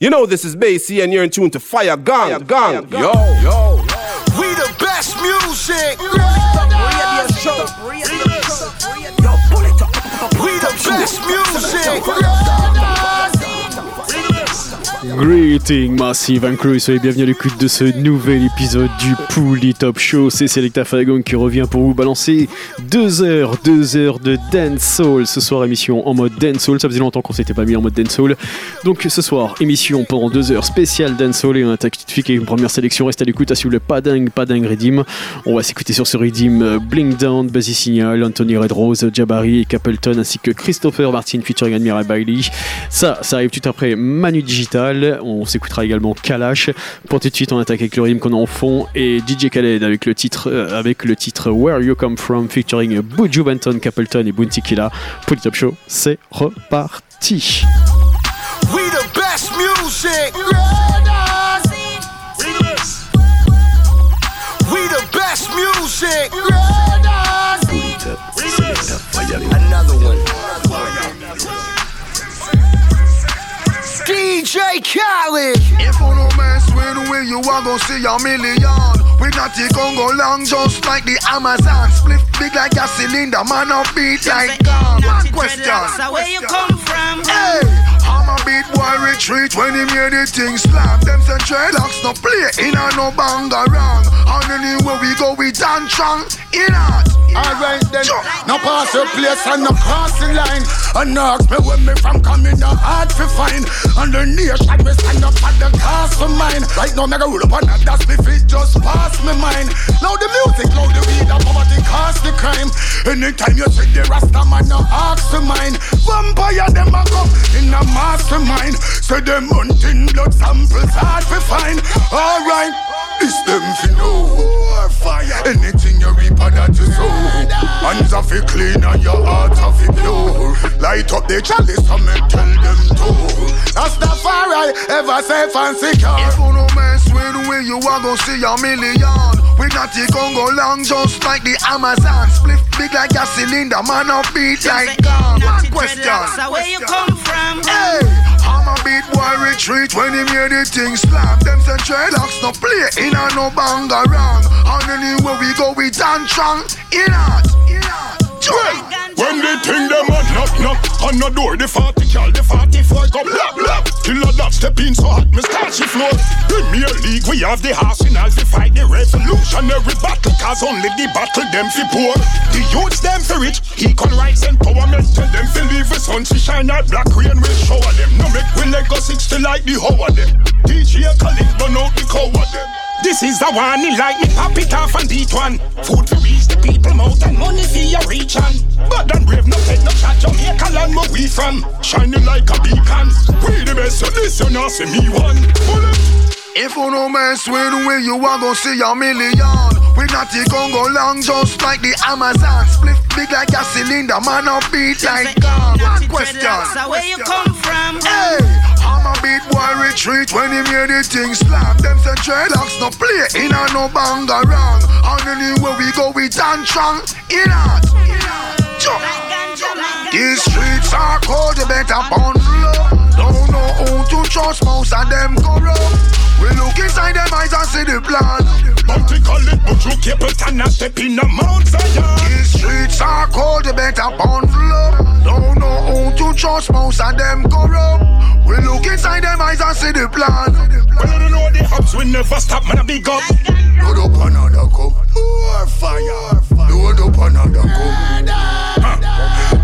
You know this is Basie and you're in tune to Fire Gang. Gang. Yo, yo. We the best music. We the best music. Greeting Massive Crew, soyez bienvenus à l'écoute de ce nouvel épisode du Pouli Top Show. C'est Selecta Fagon qui revient pour vous balancer deux heures, deux heures de Dance Soul. Ce soir, émission en mode Dance Soul. Ça faisait longtemps qu'on s'était pas mis en mode Dance Soul. Donc ce soir, émission pendant deux heures spéciale Dance Soul et de suite avec une première sélection. Reste à l'écoute, si vous voulez pas dingue, pas dingue. On va s'écouter sur ce Redeem euh, Blink Down, Basie Signal, Anthony Redrose, Jabari et Capleton ainsi que Christopher Martin featuring Admiral Bailey. Ça, ça arrive tout après Manu Digital. On s'écoutera également Kalash. Pour tout de suite, on attaque avec le rythme qu'on a en fond et DJ Khaled avec le titre, euh, avec le titre Where You Come From featuring Buju Benton, Capleton et Bounty Killa. Pour le top show, c'est reparti. We the best music. We the best music. DJ Khaled. No mess with we, you are gonna see a million. We not the Congo long, just like the Amazon. Split big like a cylinder, man, up beat like gun. One question. Where you come from? Hey, I'm a beat boy retreat when he made the thing slap. Them say dreadlocks no play in a no banga wrong. And anywhere we go, we dance strong. In art. Alright then, no pass your place and no crossing line. And no ask me where me from coming, no hard to find. And the nation me stand up at the cast for mine. Right now, go roll up that, that's me fit just pass me mind. Now the music, now the weed, and poverty cause the crime. Anytime you see the Rasta man, no ask for mine. Vampire them a come in a mastermind. Say them hunting blood samples hard to find. Alright, it's them fi know. Fire. Anything you reap of that you sow. Hands are fi clean and your heart are fi pure. Light up the chalice and me tell them to. That's the far I ever safe and secure. If you no mess with we, you are gonna see a million. We not the Congo long, just like the Amazon. Split big like a cylinder, man, up beat like gun. One question. Where you come from? Hey, I'm a beat boy retreat when he made the thing slap. Them say dreadlocks no play in a no banga wrong. And anywhere we go, we dance strong. In art, in art. When they think them a knock knock on the door, the 40 cal, the 44 come blap blap. Killer dog step in so hot, me start she floor. Premier League, we have the arsenal to fight the revolutionary battle, cause only the battle them fi poor. The youths them fi rich, equal rights empowerment, tell them fi leave the sun to shine out, black rain will shower them. No make we Lego 60 like the hoe of them. DJ Khaled burn out the cow of them. This is the one, he like me pop it off and beat one. Food to reach the people mouth and money for your reach on. But then brave no take no shot, Jamaica land where we from. Shining like a beacon. We the best, so this you not see me one. Bullet. If you no mess with we, you are gonna see a million. We not the Congo long, just like the Amazon. Split big like a cylinder, man, up beat like gun. One question. Where you come from? Hey, I'm a beat boy retreat when he made the thing slap. Them say dreadlocks no play in a no banga wrong. And anywhere we go, we dance strong. In art, in art. Jump. These streets are cold, you better bundle up. Don't know who to trust, most of them corrupt. We look inside them eyes and see the plan. Bounty call it, but you keep it and a step in a Mount. These streets are cold, you better bundle up. Don't know who to trust, most of them corrupt. We look inside them eyes and see the plan. Well, I don't know the hubs, we never stop, man, a big up. Load up another cup. More fire. Load up another cup.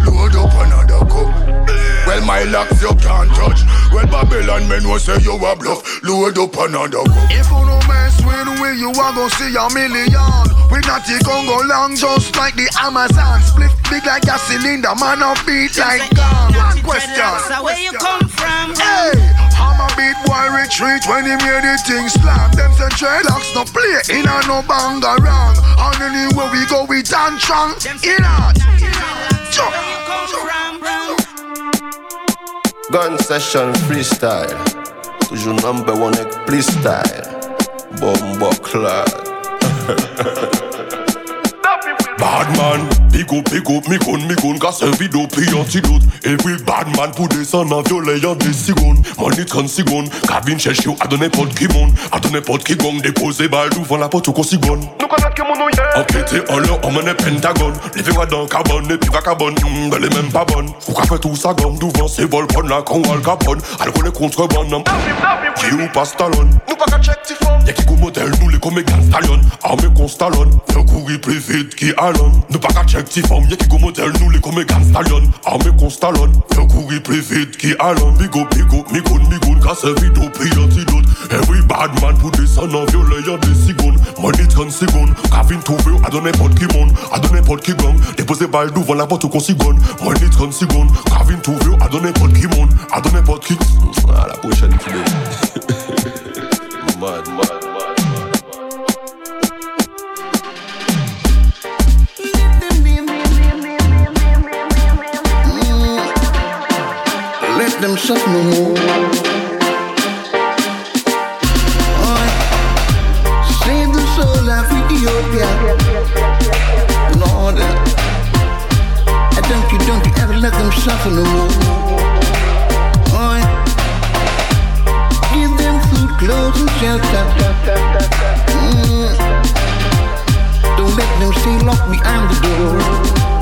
Load up another cup. Well, my locks you can't touch. Well, Babylon men will say you a bluff. Load up another cup. If you no mess with we, you are gonna see a million. We not the Congo long, just like the Amazon. Split big like a cylinder, man, up beat like gun. One question. Where you come from? Hey, I'm a beat boy retreat when he made the thing slap. Them say dreadlocks no play in a no banga wrong. And anywhere we go, we dance strong. In art, jump. Where you come from? Gun session freestyle. Toujours number one avec please style. Bombo clad. Bad man, Big up, big up, mi gun, mi gun Ka servi dopi antidote. Every bad man pou desan an viole yon de sigon Money 30 sigon Ka vin chèche yo a de n'importe ki mon A de n'importe ki gong Depose bal douvan la porte ou kon sigon Nou konet ke moun nou ye Enquêté en leur emmène pentagone Levez-moi dans carbone et puis vagabonne mm, Elle est même pas bonne Ou qu'a fait tout ça gomme Devant c'est vol prendre la con Al Capone Alcool et contrebande Qui ou pas Stallone Nou pa ka check ti fon Y'a qui go modèle nous les comme Gan Stallion Armé qu'on Stallone Fais courir plus vite qui Allen Nous pas qu'à check ti forme Y'a qui go modèle nous les comme Gan Stallion. Armé qu'on Stallone Fais courir plus vite qui Allen Big up, big up, mi gun, mi gun Ka servi dopi antidote Every eh bad man pour descendre en violet Y'a des secondes Money 30 secondes Ka vin trouver à de n'importe qui monde À de n'importe qui gang. Déposer balle devant la porte ou qu'on sigonne Money 30 secondes Ka vin trouver à de n'importe qui monde À de n'importe qui. À la Mad, mad, mad, mad Let them suffer no more. Oi. Save the soul of Ethiopia. Lord, uh, don't you, don't you ever let them suffer no more. Oi. Give them food, clothes, and shelter. Mm. Don't let them stay locked behind the door.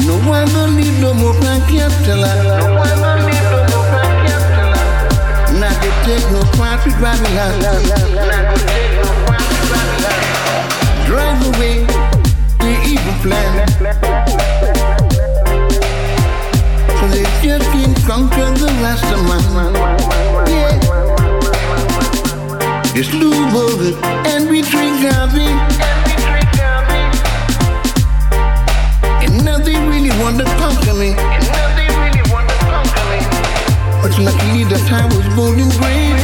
No one don't need no more pancatella. No one don't need no more pancatella. Now they take no part with Babylon. Now they take no part with Babylon. Drive away the evil plan. So they just can't conquer the rest of man. Yeah. Just lose and we drink coffee. Really want to conquer me. And now they really want to me. But luckily the time was born in grave.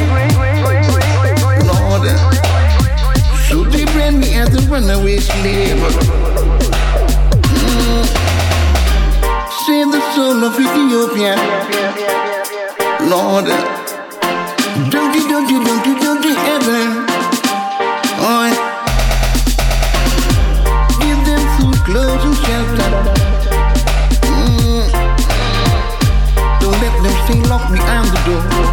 Lord, so they brand me as a runaway slave. Mm. Save the soul of Ethiopia. Lord, don't you, don't you, don't you, door.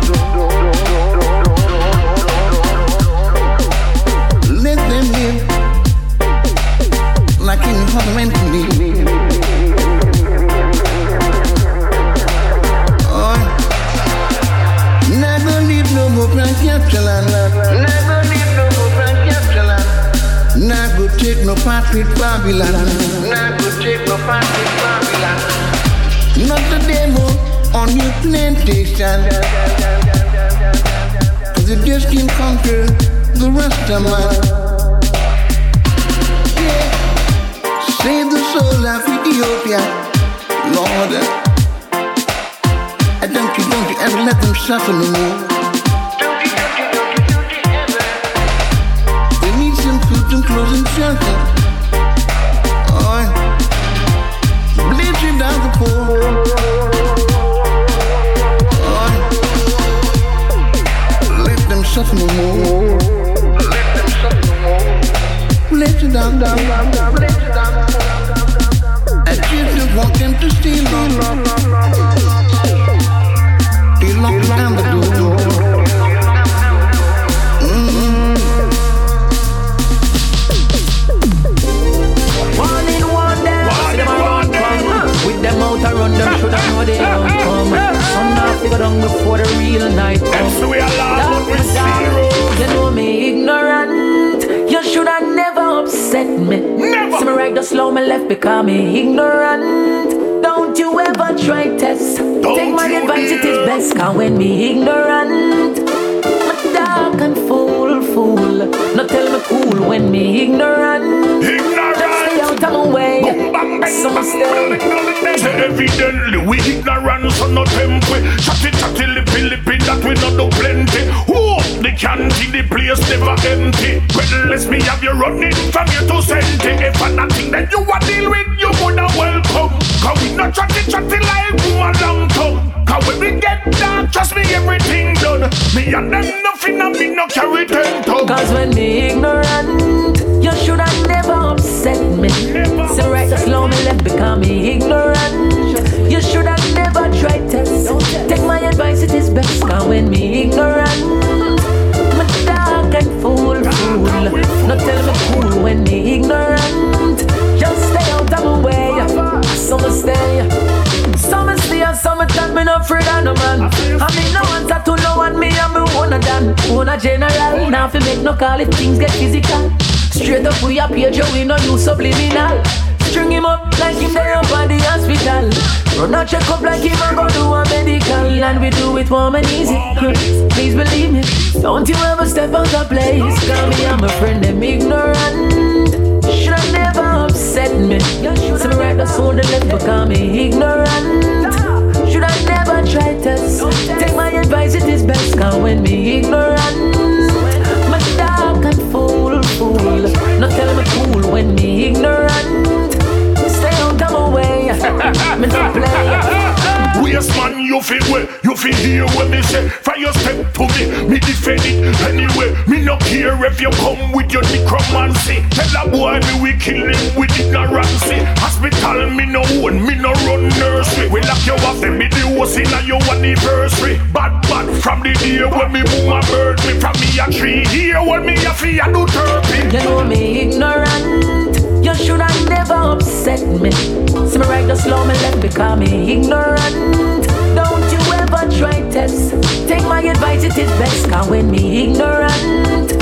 Me a fee do turpin. You know me ignorant. You should have never upset me. See me right the slow me left because me ignorant. Don't you ever try test. Take my advice, it is best. Cause when me ignorant,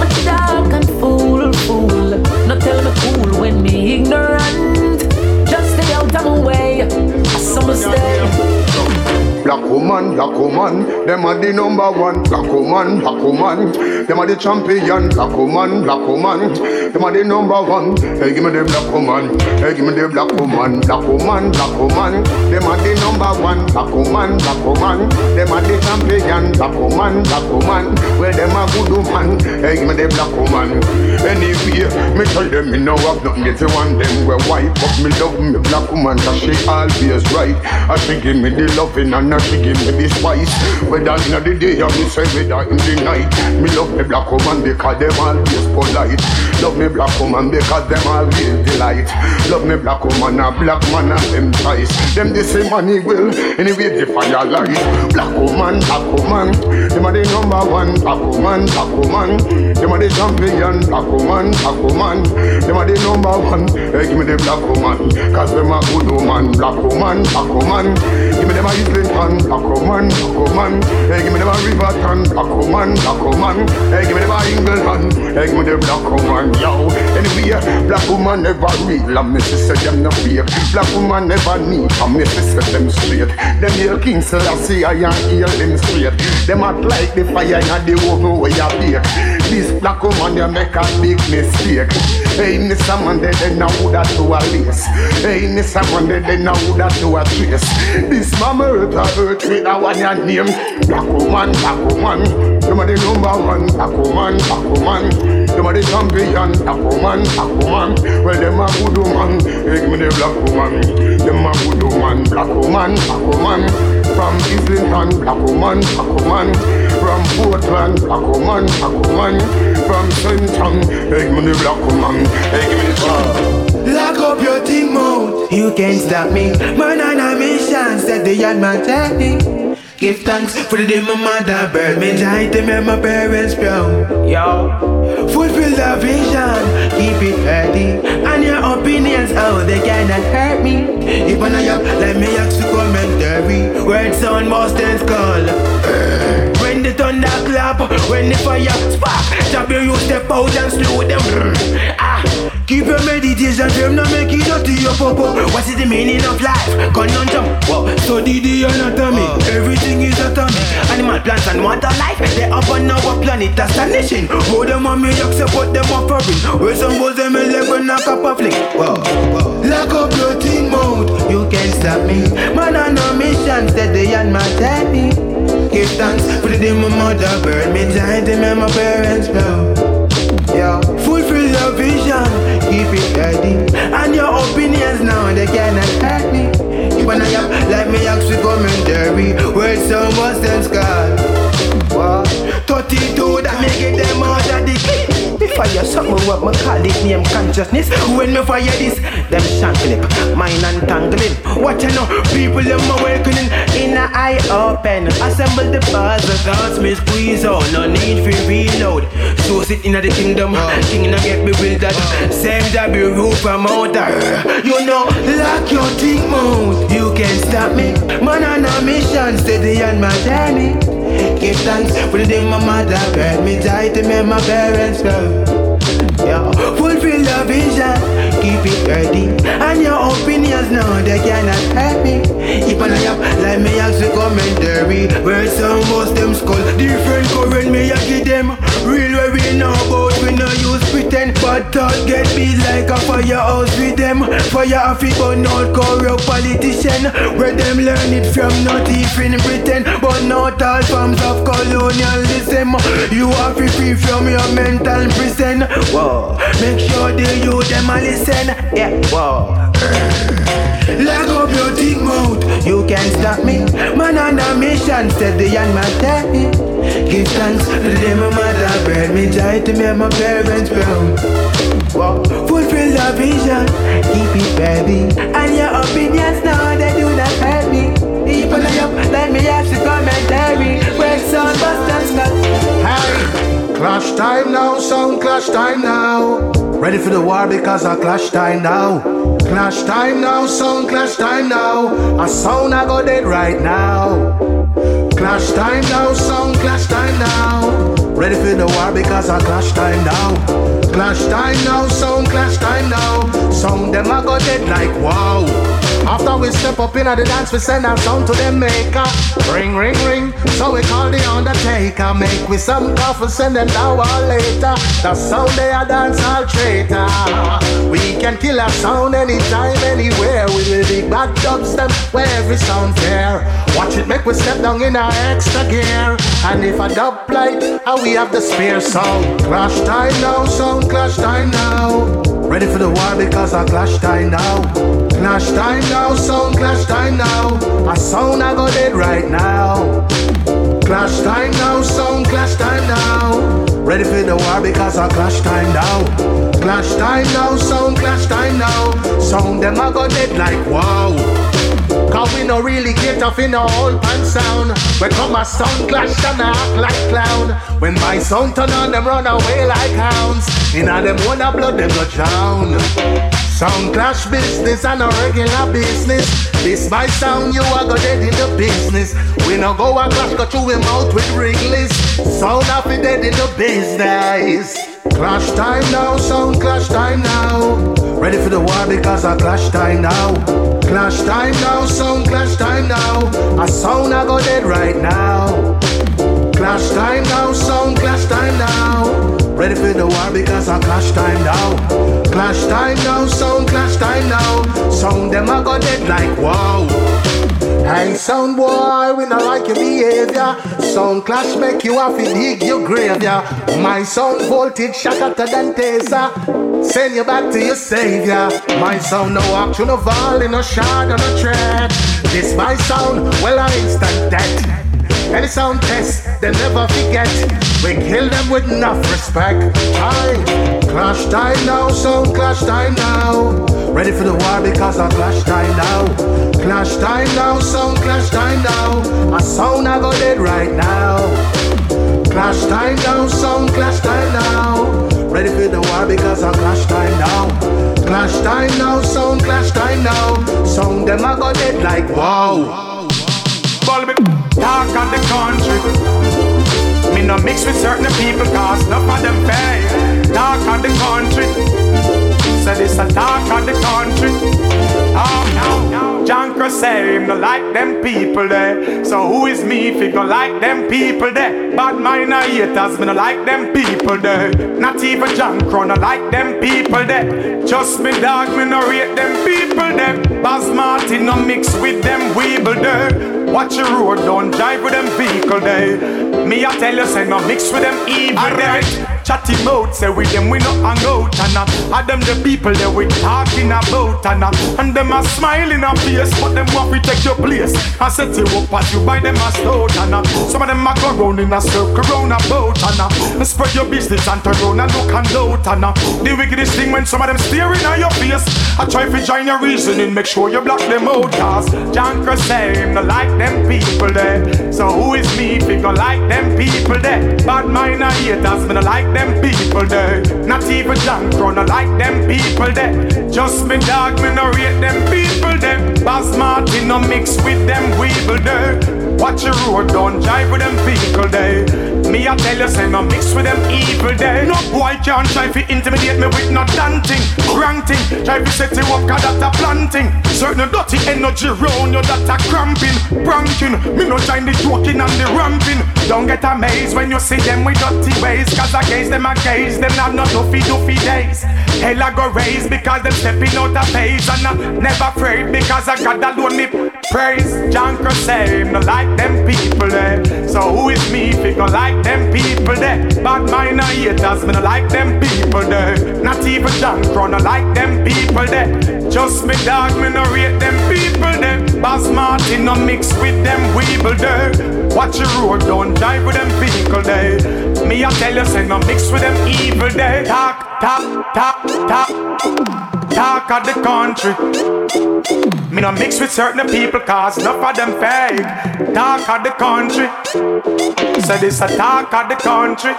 my dark and fool, fool. Not tell me cool when me ignorant. Just stay out of my way. Black woman, black woman, them are the number one. Black woman, black woman, them are the champion. Black woman, black woman, them are the number one. Hey, give me the black woman. Hey, give me the black woman. Black woman, black woman, them are the number one. Black woman, black woman, them are the champion. Black woman, black woman, well them a good woman. Hey, give me the black woman. Anyway, me tell them me no have nothing to want them. Well, white, but me love me black woman, cause she always right. I she give me the loving and now she give me the spice. Whether in the day or me say whether in the night. Me love me black woman because them always polite. Love me black woman because them always delight. Love me black woman a black man and them ties. Them the same money will anyway the fire light. Black woman, black woman, them are the number one. Black woman, black woman, them are the champion. Black woman, black woman, them are the number one. Hey, give me the black woman, cause them a good woman. Black woman, woman, give me them a Islington. Black woman, hey, give me them a Riverton. Black woman, hey, give me them a England. Hey, give me the black woman, yo. Anyway, black woman never real, and me say them no fake. Black woman never need, and me say them straight. Them hail King Selassie, I and hail them straight. Them act like the fire in the oven where you bake. This black woman, you make a big mistake. Hey, Mr. Man, they know who that do a lace. Hey, Mr. Man, they know who that do a trace. This mama earth a earth with a one your name. Black woman, black woman. Them are the number one. Black woman, black woman. Them are the champion. Black woman, black woman. Well, them a good woman. Hey, give me the black woman. Them a good woman. Black woman, black woman. From Islington, black woman, black woman. From Portland, black woman, black woman. From Central, hey, give me the black woman. Hey, give me the black Lock up your thing mouth, you can't stop me. Man on a mission, set the yard man technique. Give thanks for the day my mother bird me giant them and my parents proud. Yo, fulfill the vision, keep it ready. And your opinions, oh, they cannot hurt me. If I know let me ask you commentary. Words on most dance call. Eh. The thunder clap, when the fire spark, tap you, step out and slow them. Ah, keep your meditation firm, not make it dirty your popo. What is the meaning of life? Conundrum. Whoa, study the anatomy. Everything is atomic. Animal, plants, and water life. They up on our planet, astonishing. Hold them on me, accept what them offering. Where some was them eleven knock up a flick. Whoa, whoa. Lock up your thing mode, you can't stop me. Man on a mission, steady on my technique. Give thanks for the day my mother burned me giant and my parents proud. Yeah, fulfill your vision, keep it ready. And your opinions now, they cannot hurt me. You wanna yap like me ask you commentary. Words so much sense, God. What? 32 that make it them out of the key. The fire something what me call it name consciousness. When me fire this, them shankling, mind untangling. What you know, people them awakening in a eye open. Assemble the the thoughts me squeeze out. No need for reload. So sit in the kingdom, king no get bewildered. Same that be roof from out You know, lock your thing mouth. You can't stop me. Man on a mission, steady on my journey. Give thanks for the day my mother bred. Me die to make my parents proud. Yeah, fulfill the vision, keep it ready. And your opinions now they cannot hurt me. If I have like me as a commentary, where some them skull different current me I give them real where we know about we no use pretend, but thought get beat like a firehouse with them. Fire off it burn out corrupt politician, where them learn it from not even pretend, but not all forms of colonialism. You are free, free from your mental prison. Whoa, make sure the you them a listen. Yeah, whoa. Leg up your thick mouth, you can't stop me. Man on a mission, steady on my daddy. Give thanks to the day my mother bred me joy to make my parents proud. Wow. Fulfill the vision, keep it baby. And your opinions now they do not hurt me. Lay up me as a commentary. Where sound busters got. Hey, clash time now, sound clash time now. Ready for the war because I clash time now. Clash time now, sound clash time now. A sound I go dead right now. Clash time now, sound clash time now. Ready for the war because I clash time now. Clash time now, sound clash time now. Sound them I go dead like wow. After we step up in the dance, we send our sound to the maker. Ring, ring, ring. So we call the undertaker. Make we some coffee, send them now or later. The sound they a dance all traitor. We can kill a sound anytime, anywhere. With the big bad dubstep where every sound fair. Watch it make we step down in our extra gear. And if a dub light, how we have the spear sound. Clash time now, sound clash time now. Ready for the war because I clash time now. Clash time now, sound clash time now. A sound I go dead right now. Clash time now, sound clash time now. Ready for the war because I clash time now. Clash time now, sound clash time now. Sound them I go dead like wow. Cause we no really get off in a whole pan sound. When come a sound clash and act like clown. When my sound turn on, them run away like hounds. In a them wanna blood, them go drown. Sound clash business and a regular business. This my sound, you are go dead in the business. We no go a clash, go through him out with Wrigley's. Sound off it dead in the business. Clash time now, sound clash time now. Ready for the war because I clash time now. Clash time now, sound clash time now. A sound I go dead right now. Clash time now, sound clash time now. Ready for the war because I clash time now. Clash time now, sound clash time now. Sound them I go dead like wow. Hey sound boy, we not like your behavior. Sound clash make you have to dig your grave, yeah. My sound voltage shatter than taser. Send you back to your savior. My sound no action, no volley, no shot, no tread. This my sound, well I instant death. Any sound test, they never forget. We kill them with enough respect. Aye, clash time now, sound clash time now. Ready for the war because I clash time now. Clash time now, sound clash time now. A sound I go dead right now. Clash time now, sound clash time now. Ready for the war because I clash time now. Clash time now, sound clash time now. Sound them I go dead like wow. Call me talk on the country. Me no mix with certain people cause none of them pay. Talk on the country. So this a talk on the country. Oh no, Janko say him no like them people there. So who is me if he go like them people there? Bad mind haters, me no like them people there. Not even Janko no like them people there. Just me dog, me no rate them people there. Baz Martin no mix with them weeble there. Watch your road, don't drive with them vehicle day. Me, I tell you, say no mix with them evil Alright. Chatty mouth, say with them we no hang out And uh, them the people that we talking about And uh, and them a smiling a face But them want we take your place. I set you up as you buy them a stout And uh, some of them a go round in a circle round a boat And uh, spread your business and turn round and look and out And uh, the wickedest thing when some of them staring at your face. I try to join your reasoning, make sure you block them out Cause John say no like them people there. So who is me he go like them people there? Bad mind haters, me no like them people there. Not even John Crown, like them people there. Just me dog, me no rate them people there. Boss Martin no mix with them weevil there. Watch your road, don't drive with them people there. Me I tell you, say no mix with them evil there. No boy can't try to intimidate me with no dancing, granting. Try to set you up, cause that a planting. Certain dirty energy round you that a cramping, pranking. Me no join the joking and the ramping. Don't get amazed when you see them with dirty ways, cause I against them a gaze, them not no doofy doofy days. Hell I go raise because them stepping out of phase and I'm never afraid because I got that one me praise. Say him no like them people there. So who is me if he go like them people there? Bad mind haters, me no like them people there. Not even John Cross no like them people there. Just me dog, me no rate them people there. Boss Martin no mix with them weeble there. Watch your road, don't drive with them vehicle there. Me I tell you, say no mix with them evil there. Talk, talk, talk, talk, talk of the country. Me no mix with certain people cause enough of them fake. Talk of the country. Say this a talk of the country.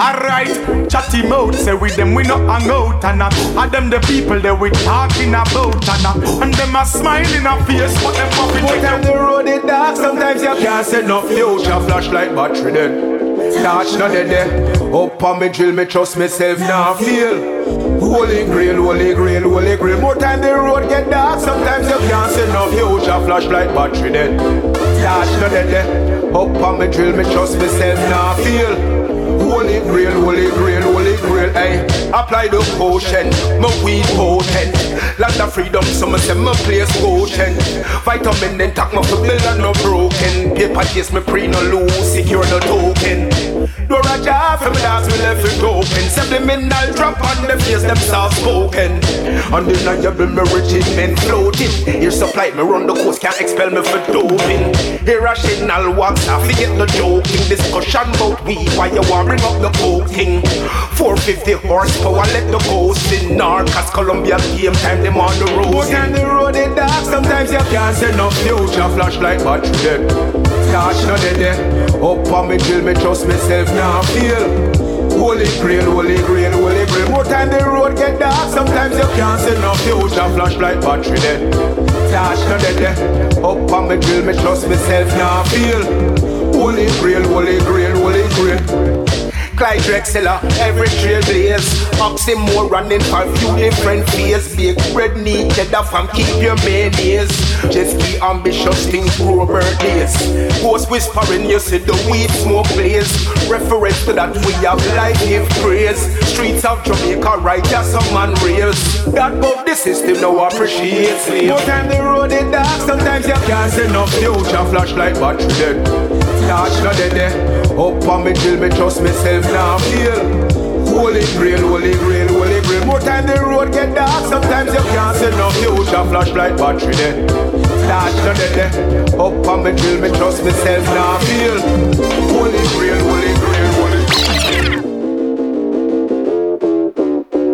Alright, chatty mouth say with them we no hang out and uh, and them the people that we talking about and uh, and them a smiling a face but them puppy Put on the road it dark, sometimes you can't see no future Flashlight battery then Touch no dead there Up on me drill, me trust myself now feel. Holy grail, holy grail, holy grail. More time the road get dark, sometimes you can't see no future. Flashlight battery then Touch no dead there Up on me drill, me trust myself now feel Holy grail, holy grail, holy grail, hey Apply the potion, my weed potent. Land of freedom, some say my place potent Vitamin and talk my build and no broken. Paper case me pre no lose, secure no token. Do a job for me dance, me left it open. Subliminal drop on the face, them soft spoken Undeniable me regiment floating. Here supply me run the coast, can't expel me for doping. Irrational wax, I forget the joking. Discussion about weed, why you want bring up the coke thing. 450 horsepower, let the ghost in. Narcos, Columbia, game time, them on the road. But on the road it dark, sometimes you can't see no future. Flashlight battery dead. Touch no dead Up on me drill, me trust myself now feel. Holy grail, holy grail, holy grail. More time the road get dark Sometimes you can't see no future. Flashlight battery dead. Touch no dead Up on me drill, me trust myself now feel. Holy grail, holy grail, holy grail Clyde Drexler, every trailblaze. Oxymoron running for a few different fears. Big bread need cheddar from keep your mayonnaise. Just be ambitious, things grow birthdays Ghost whispering, you see the weed smoke blaze. Reference to that we have life give praise. Streets of Jamaica, right, just some man rails That above the system now appreciates me. More time the road is dark, sometimes you can't see no future. Flashlight battery dead. Touch no dead Up on me drill, me trust myself now feel. Holy grail, holy grail, holy grail. More time the road get dark Sometimes you can't see no future. Flashlight battery there Touch no dead Up on me drill, me trust myself now feel. Holy grail, holy grail, holy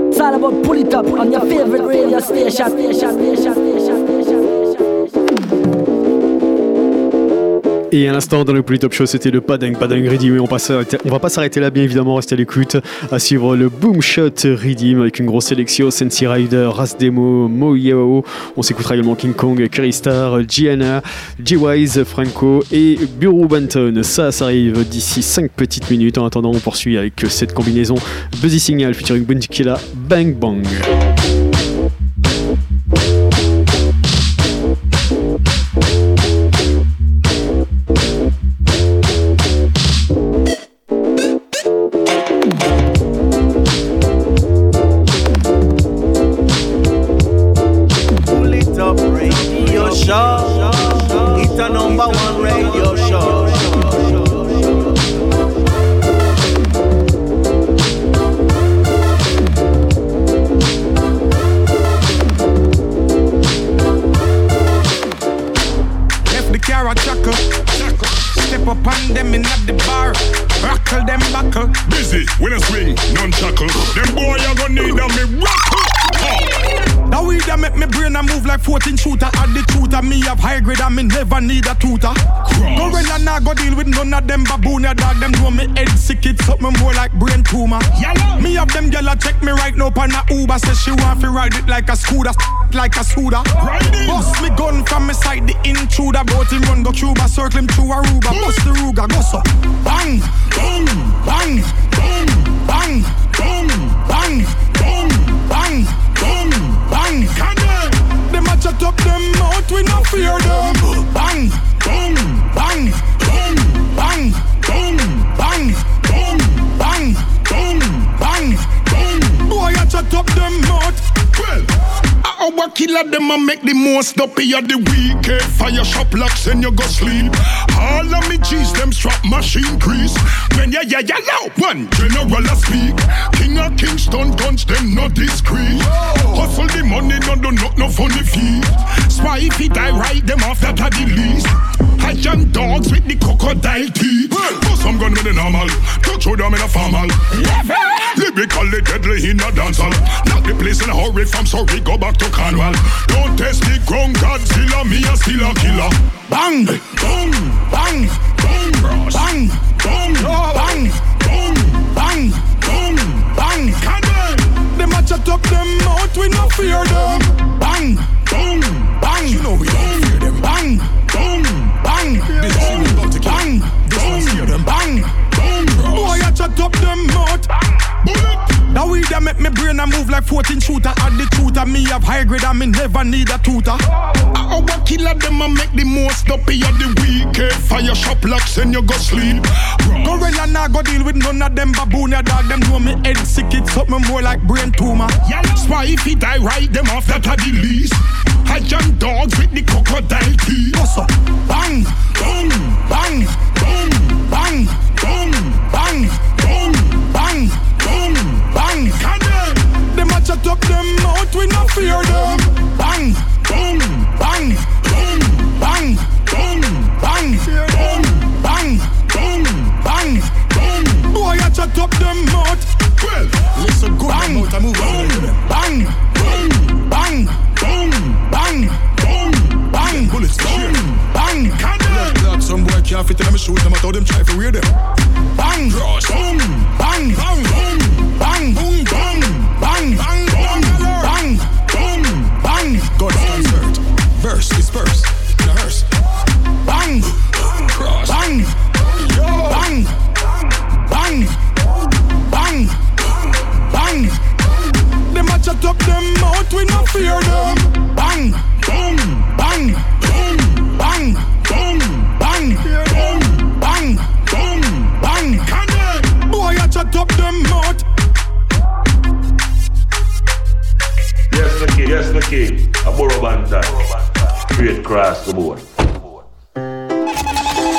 It's all about pull it up on your favorite radio station. station, station, station, station, station. Et à l'instant, dans le plus top show, c'était le Padang Padang Redeem. Et on, passe, va pas s'arrêter là, bien évidemment, restez à l'écoute. À suivre le Boom Shot avec une grosse sélection Sensi Rider, Ras Demo, Mo Yao. On s'écoutera également King Kong, Curry Star, Gianna, G-Wise, Franco et Bureau Banton. Ça, ça arrive d'ici 5 petites minutes. En attendant, on poursuit avec cette combinaison Buzzy Signal featuring Bundy Killa, Bang Bang. Me never need a tutor. Go run and I go deal with none of them baboon ya dog. Them know me head sick, it's something more like brain tumor. Me have them gyal check me right now on a Uber. Say she want to ride it like a scooter, like a scooter. Bust me gun from me side, the intruder. Bout him run go Cuba, circle him through Aruba. Bust the Ruger, go so. Bang, bang, bang, bang, bang, bang, bang, up them out, we no fear them. Bang, boom, bang, boom, bang, boom, bang, boom, bang, boom, bang, boom. Boy, I shut up them out. Well, our killer them a make the most up of the weekend. Fire shop locks and you go sleep. All of me G's them strap machine crease. When ya ya ya now one general a speak. King of Kingston guns them not discreet. Hustle the money no do not no funny feet. Spy if he die them off that a the least. I young dogs with the crocodile teeth. But some gun with the normal. Touch show them in a formal. Lyrically deadly in a dancehall. Not the place in a hurry from sorry go back to Cornwall. Don't test the ground Godzilla, me a still a killer bang, bang, bang, bang, bang, bang, bang, bang, bang, bang. Come on, them a chat them mouth, we no fear them. Bang, bang. I move like 14 shooter at the tutor. Me have high grade I me never need a tutor. I want killer them and make the most up of the i Fire shop locks and you go sleep. Gorilla now go deal with none of them baboon. Your dog them know me head sick. It's something more like brain tumor. why if he die right them off that I the least. Giant dogs with the crocodile teeth. What's up? Bang, boom, bang, boom, bang, boom, bang. bang. Shut up them out, we not fear them. Bang, boom, bang, boom, bang, boom, bang, boom, bang, boom, bang, boom. Boy, I shut up them mouth. Well, listen good, bang, move boom, bang, boom, bang, boom, bang, boom, bang, bullets, boom, bang. Some boy can't fit in them shoes, no matter how them try for wear them. Bang, boom. King. A Burro Banton. Straight cross the board.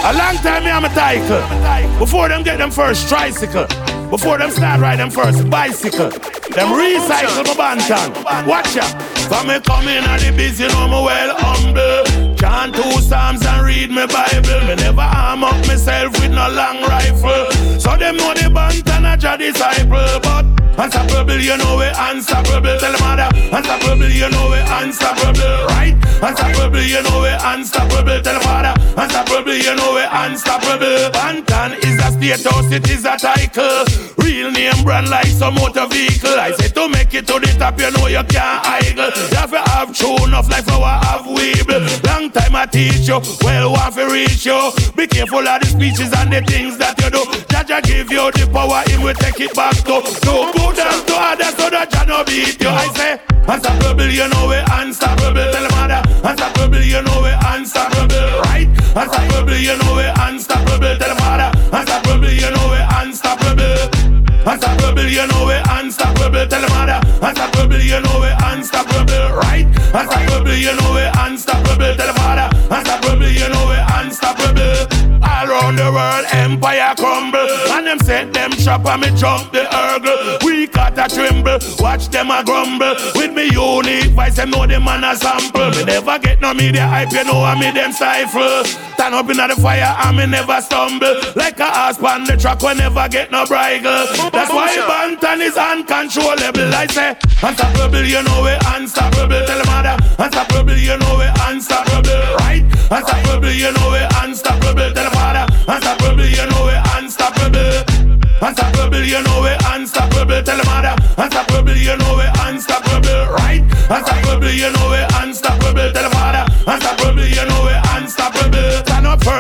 A long time me I'm a title. Before them get them first tricycle. Before them start ride them first bicycle. Them recycle my Banton. Watch ya. For me come in at the biz, you know me well humble. Chant two psalms and read me Bible. Me never arm up myself with no long rifle. So them know the Banton a disciple. But unstoppable, you know we unstoppable. Tell them mother, unstoppable, you know we unstoppable. Right? Unstoppable, you know we unstoppable. Tell them father, unstoppable, you know we unstoppable. Banton is a state house, it is a title. Real name brand like some motor vehicle. I say to make it to the top, you know you can't idle. You have to have true enough like our have weeble. Long time I teach you, well want to reach you. Be careful of the speeches and the things that you do. Jaja give you the power, him will take it back to. Do good and to others so that you no beat you. I say, unstoppable, you know we unstoppable. Tell them mother, unstoppable, you know we unstoppable. Right? Unstoppable, you know we unstoppable. Tell them mother, unstoppable, you know we unstoppable. Unstoppable, you know we unstoppable. Tell them mother, unstoppable, you know we unstoppable. Right? Unstoppable, you know we unstoppable. Tell them mother, unstoppable, you know we world, empire crumble. And them set them trap and me jump the hurdle. We got a tremble, watch them a grumble. With me unique voice, them know the man a sample. Me never get no media hype, you know I me them stifle. Stand up in the fire and me never stumble. Like a ass on the track, we never get no bridle. That's why Banton is uncontrollable. I say, unstoppable, you know we unstoppable. Tell them mother, unstoppable, you know we unstoppable. Right? Unstoppable, you know we unstoppable. Tell unstoppable, you know we unstoppable. Unstoppable, you know we unstoppable. Tell them mother, unstoppable, you know we unstoppable. Right? Unstoppable, you know we unstoppable. Tell them mother, unstoppable, you know we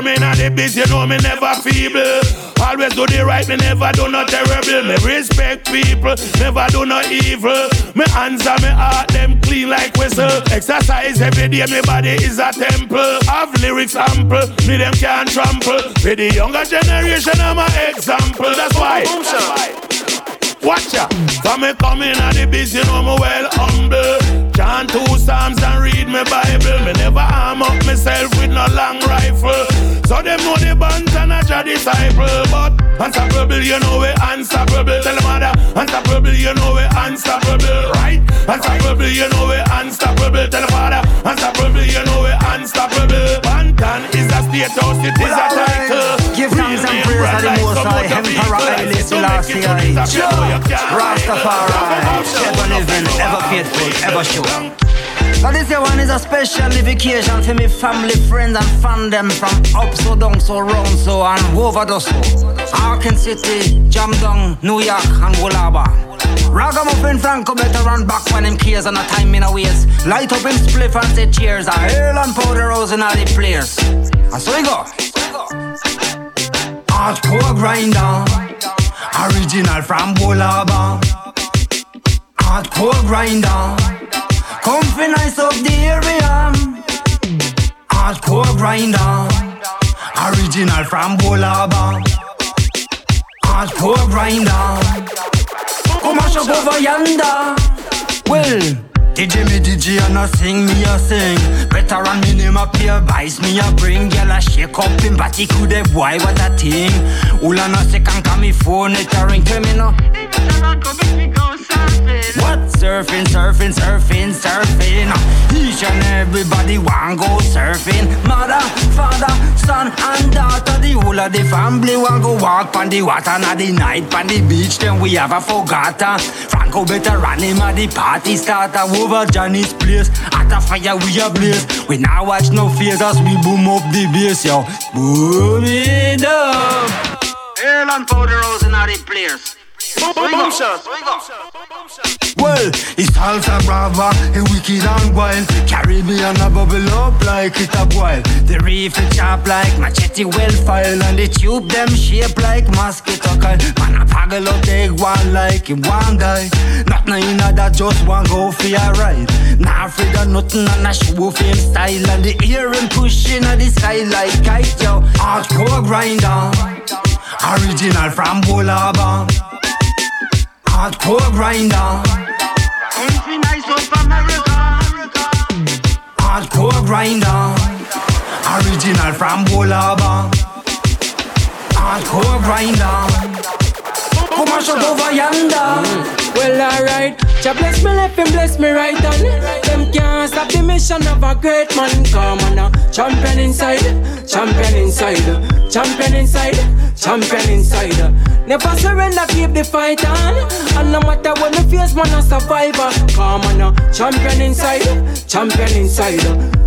me, now the biz, you know me never feeble. Always do the right, me never do no terrible. Me respect people, never do no evil. Me hands and me heart, them clean like whistle. Exercise every day, me body is a temple. Have lyrics ample, me them can't trample. For the younger generation, I'm an example. That's why. Watch ya, for me coming at the biz, you know me well humble. Chant two psalms and read me Bible. Me never arm up myself with no long rifle. So them know the band and a your disciple. But unstoppable, you know we unstoppable. Tell them mother, unstoppable, you know we unstoppable. Right? Unstoppable, you know we unstoppable. Tell them father, unstoppable, you know we unstoppable. Banton is a state house, it is a title. Give thanks and praise to the Most High, Emperor Haile Selassie I. Rastafari, ever living, ever faithful, ever sure. Now this year one is a special vacation for me family, friends and fan them from up so down so round so and over the so. Arkin City, Jam Down, New York and Wolaba. Ragamuffin Franco better run back when him cares and a time in a ways. Light up him spliff and say cheers. A Earl and Powder Rose and all the players. And so we go. Hardcore grinder, original from Wolaba. Hardcore grinder. Comfy nice up the area. Hardcore grinder. Original from Bolaba. Hardcore grinder. Come and shop over yonder. Well. DJ me DJ and I sing me a sing Better run me name up here Vice me a bring Girl a shake up in body could have why what a thing Ula no second call me phone it a ring Tell me no what? Surfing, surfing, surfing, surfing. Each and everybody want go surfing. Mother, father, son and daughter. The whole of the family want go walk on the water. Now the night on the beach, then we have a forgotten. Franco better run him at the party starter. Over Johnny's place, at the fire we a blaze. We now watch no fears as we boom up the bass, yo. Boom it up. Earl and Powder and all the players. Well, it's Alpha Brava, a wicked and wild. Caribbean a bubble up like it a boil. The reef is sharp like machete well file, and the tube them shape like mosquito coil. Man a paggle up the one like him one guy. Not no inna that just one go for a ride. Nah afraid of nothing and a show for him style, and the earring pushing at the sky like kite yo. Hardcore grinder, original from Bolaba hardcore grinder. Country nice of America. Hardcore grinder. Original from Bolaba. Hardcore grinder. Come and shut over yonder. Mm. Well, alright. Jah bless me left and bless me right hand. Them can't stop the mission of a great man. Come on now, champion inside, champion inside, champion inside, champion inside. Never surrender, keep the fight on. And no matter what me face, man a survivor. Come on now, champion inside, champion inside,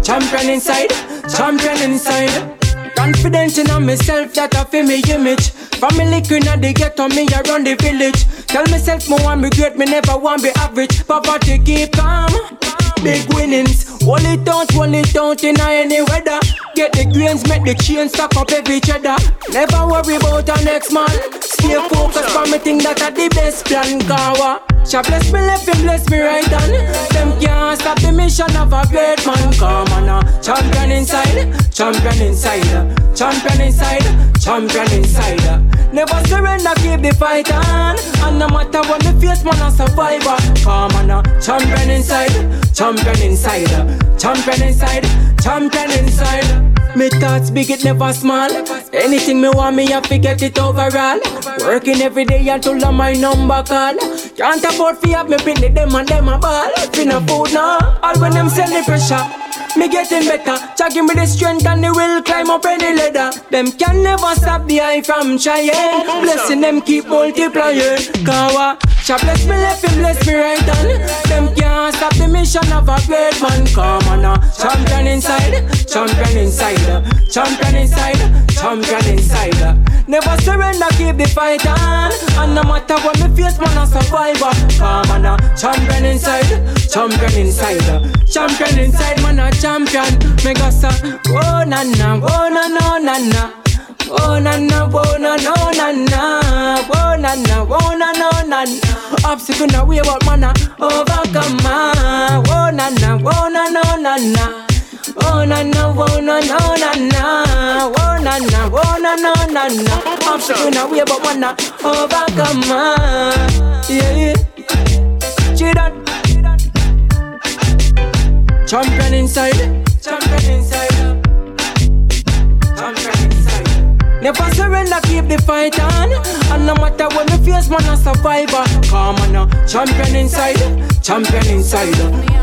champion inside, champion inside. Confident in myself that I feel me image. Family queen of the ghetto, me around the village. Tell myself more want me great, me never want be average. Poverty keep calm. Big winnings, hold it out, hold it out in any weather. Get the grains, make the chains, stack up every cheddar. Never worry about our next man. Stay focused for me think that I the best plan. Kawa. Shall bless me left and bless me right hand. Them can't stop the mission of a great man. Come on now, champion inside, champion inside, uh. champion inside, champion inside. Uh. Never surrender, keep the fight on. And no matter what the face, man a survivor. Come on now, champion inside, champion inside, champion inside, champion inside. Me thoughts big, it never small. Anything me want, me have to get it overall. Working every day until I'm my number call. Can't afford fi have me pin them and them a ball. Finna food now, all when them send the pressure. Me getting better, give me the strength and the will climb up any ladder. Them can never stop the eye from trying. Blessing them keep multiplying. Kawa, Jah bless me left him bless me right hand. Them can't stop the mission of a great man. Come on now, champion inside, champion inside, champion inside, champion inside. Never surrender, keep the fight on. And no matter what me face, man, a survivor. Come on now, champion inside, champion inside, champion inside, man, a champion. Mega sa, oh na na, oh na na na na. Oh na na, oh na na na na, oh na na, oh na na na. Obstacle na way, but man a overcome. Oh na na, oh na na na na. Oh na na, oh na na na na, oh na na, oh na na na na. Obstacle na way, but man a overcome. ah. Yeah yeah. She. Champion inside, champion inside, champion. Never surrender, keep the fight on. And no matter what me face, man, a survivor. Come on now, champion inside, champion inside,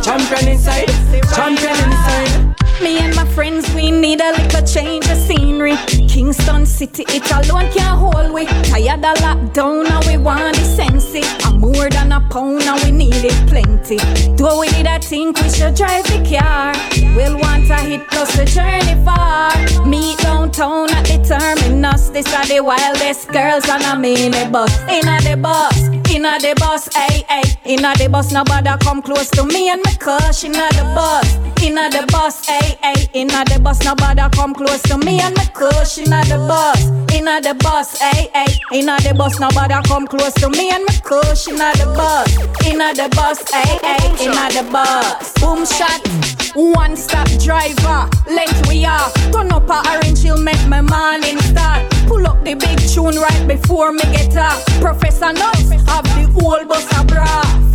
champion inside, champion inside. Me and my friends, we need a little change of scenery. Kingston City, it alone can't hold we. Tired of lockdown, and we want the sense. it. I'm more than a pound, and we need it plenty. Do we need a think we should drive the car? We'll want a hit plus the journey far. Meet downtown at the terminus. This are the wildest girls on a minibus. Inna the bus, inna the bus, ay ay. Inna the bus, nobody come close to me and my crush. Inna the bus, inna the bus, ay ay. Inna the bus, nobody come close to me and my crush. Inna the bus, inna the bus, ay ay. Inna the bus, nobody come close to me and my crush. Inna the bus, inna the bus, ay ay. Inna the bus, boom shot. One stop driver, let we are. Turn up a orange, he'll make my morning start. Pull up the big tune right before me get up. Professor Nuts, have the whole bus a brass.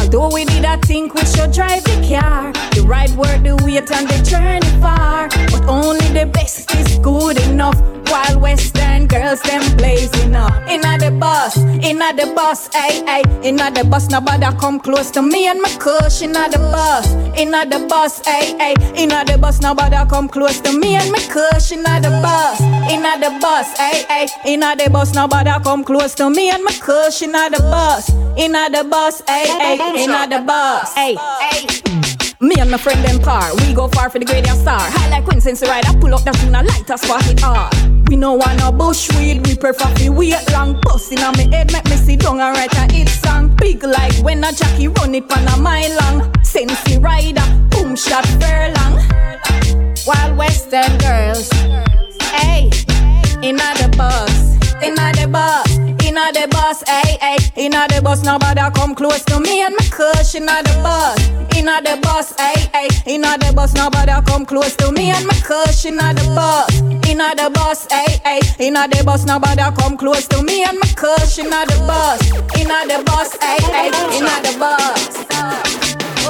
Although we did a think we should drive the car. The ride worth the wait and the journey far. But only the best is good enough. While Western girls them blazing up. Inna the bus, inna the bus, ay ay. Inna the bus, nobody come close to me and my cush. Inna the bus, inna the bus, ay ay. Inna the bus, nobody come close to me and my cush. Inna the bus, inna the bus, ay ay. Inna the bus, nobody come close to me and my cush. Inna the bus, inna the bus, ay ay. Inna the bus, ay ay. Me and my friend them par, we go far for the gradient star. High like Queen since ride, I pull up the tune, I light a spot it hard. We no want no bushweed, we prefer fi wait long. Bustin' on me head, make me sit down and write a hit song. Big like when a jockey run it on a mile long. Sensi rider, boom shot furlong. Wild Western girls, hey, inna the bus, inna the bus. Inna the bus, ay ay. Inna the bus, nobody come close to me and my cushion Inna the bus, inna the bus, ay ay. Inna the bus, nobody come close to me and my cush. Inna the bus, inna the bus, ay ay. Inna the bus, nobody come close to me and my cush. Inna the bus, inna the bus, ay ay. Inna the bus.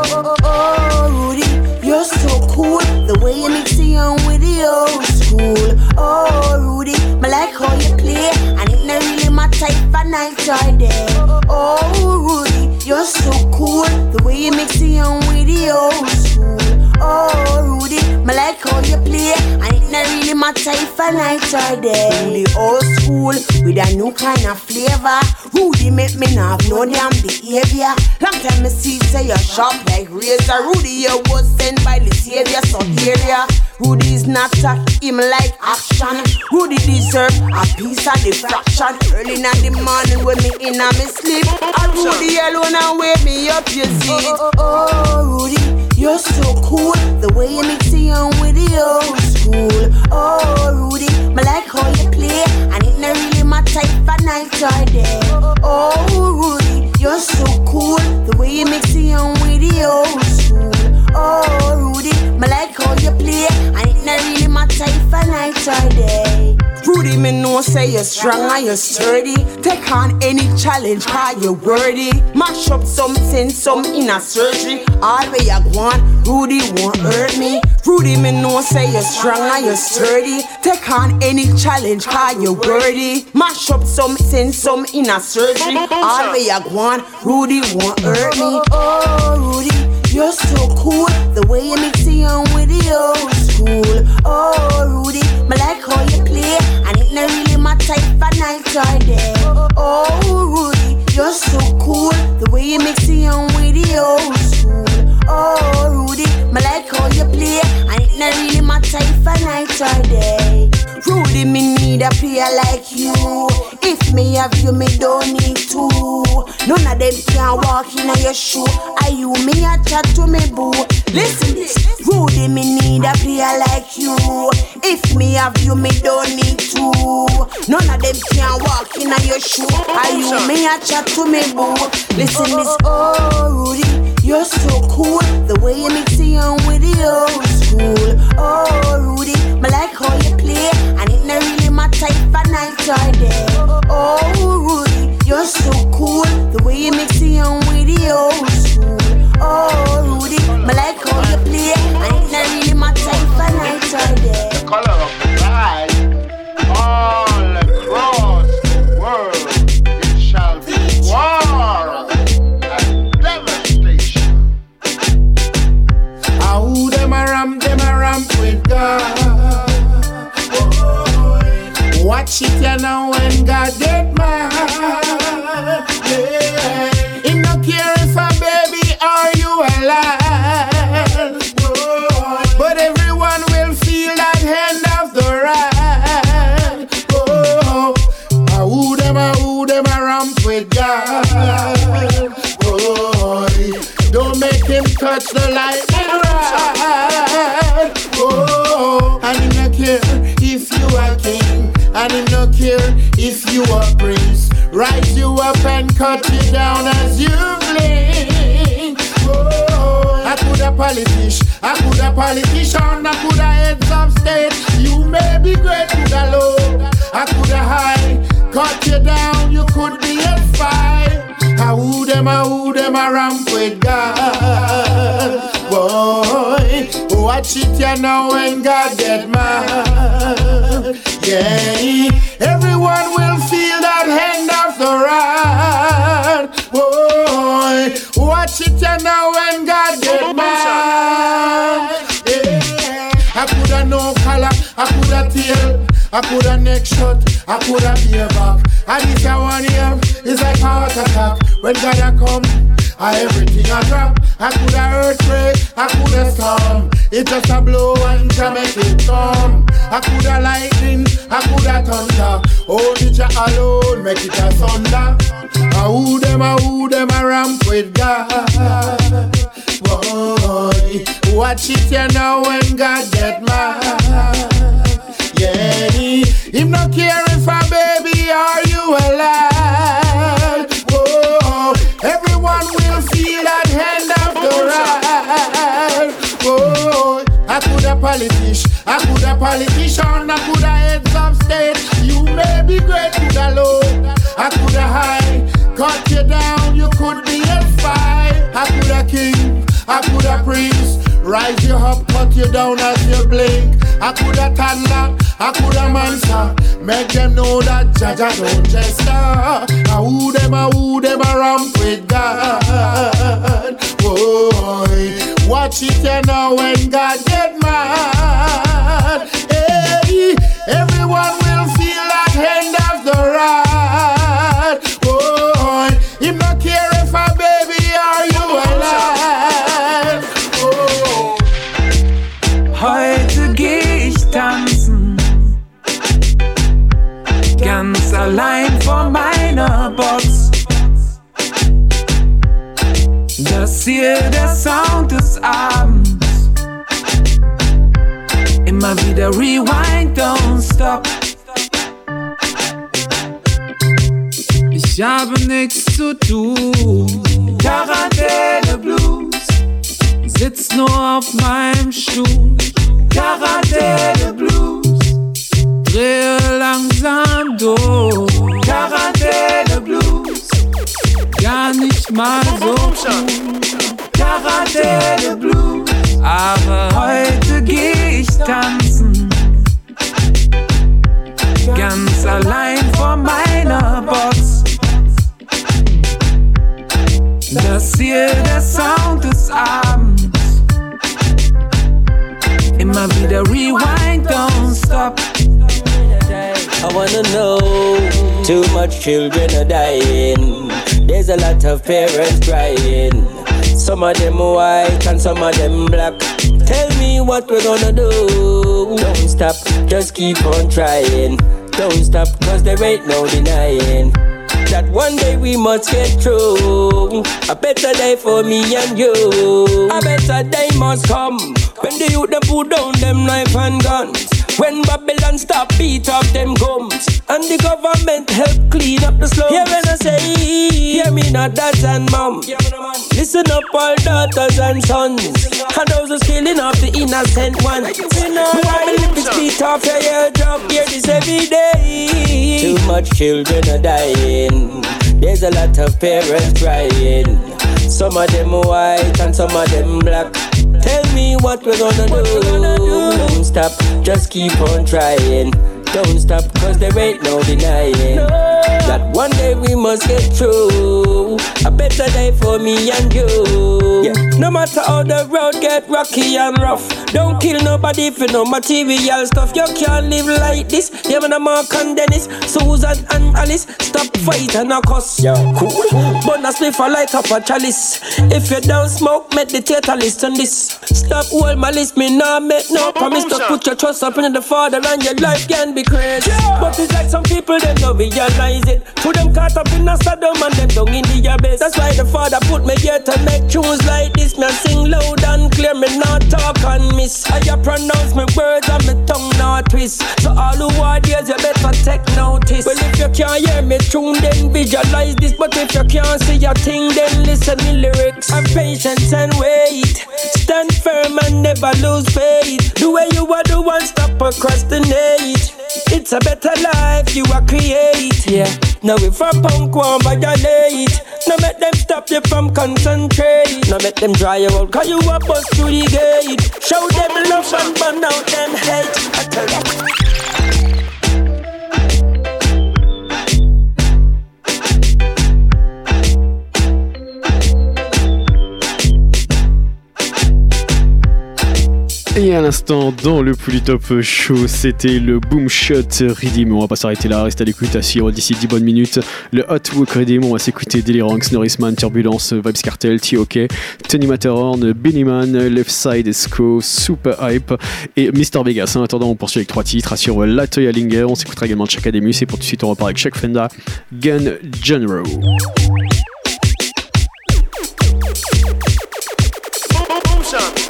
Oh, oh, oh, Rudy, you're so cool. The way you mix it on with the old school. Oh, Rudy, I like how you play, it not really my type for night or day. Oh, Rudy, you're so cool. The way you mix it on with the old school. Oh, Rudy, I like how you play, and it not really my type for night or day. Rudy, old school with a new kind of flavor. Rudy make me not no damn behavior. Long time me see say you're sharp like razor. Rudy, you was sent by the savior, so here ya. Rudy is not a him like action. Rudy deserve a piece of the fraction. Early in the morning when me in a me sleep, and Rudy alone and wake me up. You see. Oh, oh, oh, oh, Rudy. You're so cool, the way you mix it on with the old school. Oh, Rudy, I like how you play, and it not really my type for night or day. Oh, Rudy, you're so cool, the way you mix it on with the old school. Oh, Rudy, I like how you play, and it not really my type for night or day. Rudy me know say you're strong and you're sturdy. Take on any challenge, cause you're worthy. Mash up something, some in a surgery. All way you want, Rudy won't hurt me. Rudy, me know say you're strong and you're sturdy. Take on any challenge, cause you're worthy. Mash up something, some in a surgery. All way you want, Rudy won't hurt me. Oh, oh, oh Rudy, you're so cool. The way you mix it on with the old school. Oh, Rudy, me like how you play. And it not really matter if I night or day. Oh, Rudy, you're so cool. The way you mix it on with the old school. Oh, Rudy, me like how you play. And it not really matter if I night or day. Rudy, me need a player like you. If me have you, me don't need two. None of them can walk in your shoe. Are you me a chat to me boo? Listen this, Rudy, me need a player like you. If me have you, me don't need two. None of them can walk in your shoe. Are you me a chat to me boo? Listen this, oh Rudy, you're so cool. The way you mix it on with the old school. Oh Rudy, me like how you play, and it not really matter if I night or day. Oh Rudy, you're so cool. The way you mix it on with the old school. Oh Rudy, me like how you play, and it not really matter if I night or day. The color of the pride God. Watch it you know when God get mad. He no care if a baby are you alive. But everyone will feel that hand of the. Oh, with God. Oh, don't make him touch the lightning if you are prince. Rise you up and cut you down as you blink. I could a politician, I could a politician, I could a heads of state. You may be great, could a low, I could a high. Cut you down, you could be a spy. I who them, I who them a ramp with God. Boy, watch it you know when God get mad. Yeah, everyone will feel that hand of the rod. Boy, watch it you know when God get mad. Yeah, I coulda no color, I coulda tail. I put a neck shot, I put a beer back. And this a one year it's like heart attack. When God a come, I everything a drop. I could a earthquake, I could a storm. It just a blow and to make it come. I could a lightning, I could a thunder. Only Jah alone make it a thunder. I who them, I who them a ramp with God. Boy, watch it you know when God get mad. Yeah, him no care if a baby are you alive. Oh, everyone will feel that hand of the ride. Oh, I could a politician, I could a politician, I could a heads of state. You may be great, could a low, I could a high. Cut you down, you could be a spy. I could a king, I could a prince. Rise you up, cut you down as you blink. I could a toddler, I could a monster. Make them know that Jaja don't just I who them, I who them a ramp with God. Boy, watch it you know when God get mad. Hey, everyone Hier der Sound des Abends. Immer wieder rewind, don't stop. Ich habe nichts zu tun. Quarantäne Blues. Sitz nur auf meinem Stuhl. Quarantäne Blues. real langsam durch. Gar nicht mal so. Quarantäne Blues, aber heute geh ich tanzen. Ganz allein vor meiner Box. Das hier der Sound des Abends. Immer wieder rewind, don't stop. I wanna know, too much children are dying. There's a lot of parents crying. Some of them white and some of them black. Tell me what we're gonna do. Don't stop, just keep on trying. Don't stop, cause there ain't no denying. That one day we must get through. A better day for me and you. A better day must come. When the youth them put down them knife and guns. When Babylon stop beat up them gums. And the government help clean up the slums. Hear when I say, hear me not dads and mom. Listen up all daughters and sons. And those who's killing off the innocent ones. You want me live this beat off your eardrum. Hear this every day. Too much children are dying. There's a lot of parents crying. Some of them white and some of them black. Me what we're gonna do. Don't stop, just keep on trying. Don't stop, cause there ain't no denying. That one day we must get through. A better day for me and you. Yeah. No matter how the road get rocky and rough. Don't kill nobody for no material stuff. You can't live like this. Yeah, man, I'm Mark and Dennis, Susan and Alice. Stop fighting a cuss. Yeah, cool. But a spliff a light up a chalice. If you don't smoke, meditate and listen this. Stop all my list, me nah make no promise to put your trust up in the Father and your life can be crazy. But it's like some people they don't realize it. To them caught up in a Sodom and them down in the abyss. That's why the Father put me here to make tunes like this. Me sing loud and clear, me not talk and miss. I pronounce my words and my tongue not twist. So all who are there, you better take notice. Well, if you can't hear me tune, then visualize this. But if you can't see a thing, then listen me lyrics. Have patience and wait. Stand firm and never lose faith. Do what you are, do one stop procrastinate. It's a better life you are create, yeah. Now if a punk won't violate, now make them stop you from concentrate. Now make them dry you out, cause you a bust through the gate. Show them love and burn out them hate. I tell you. Et à l'instant, dans le Top Show, c'était le Boom Shot Redeem. On va pas s'arrêter là, reste à l'écoute à d'ici 10 bonnes minutes. Le Hot Walk Redeem, on va s'écouter Deliranx, Norrisman, Turbulence, Vibes Cartel, T.O.K., Tony Matterhorn, Benny Man, Left Side Esco, Super Hype et Mr. Vegas. En attendant, on poursuit avec trois titres. Assure Latoya Linger, on s'écoutera également Chakademus et pour tout de suite, on repart avec Chuck Fenda, Gun General. Boom shot.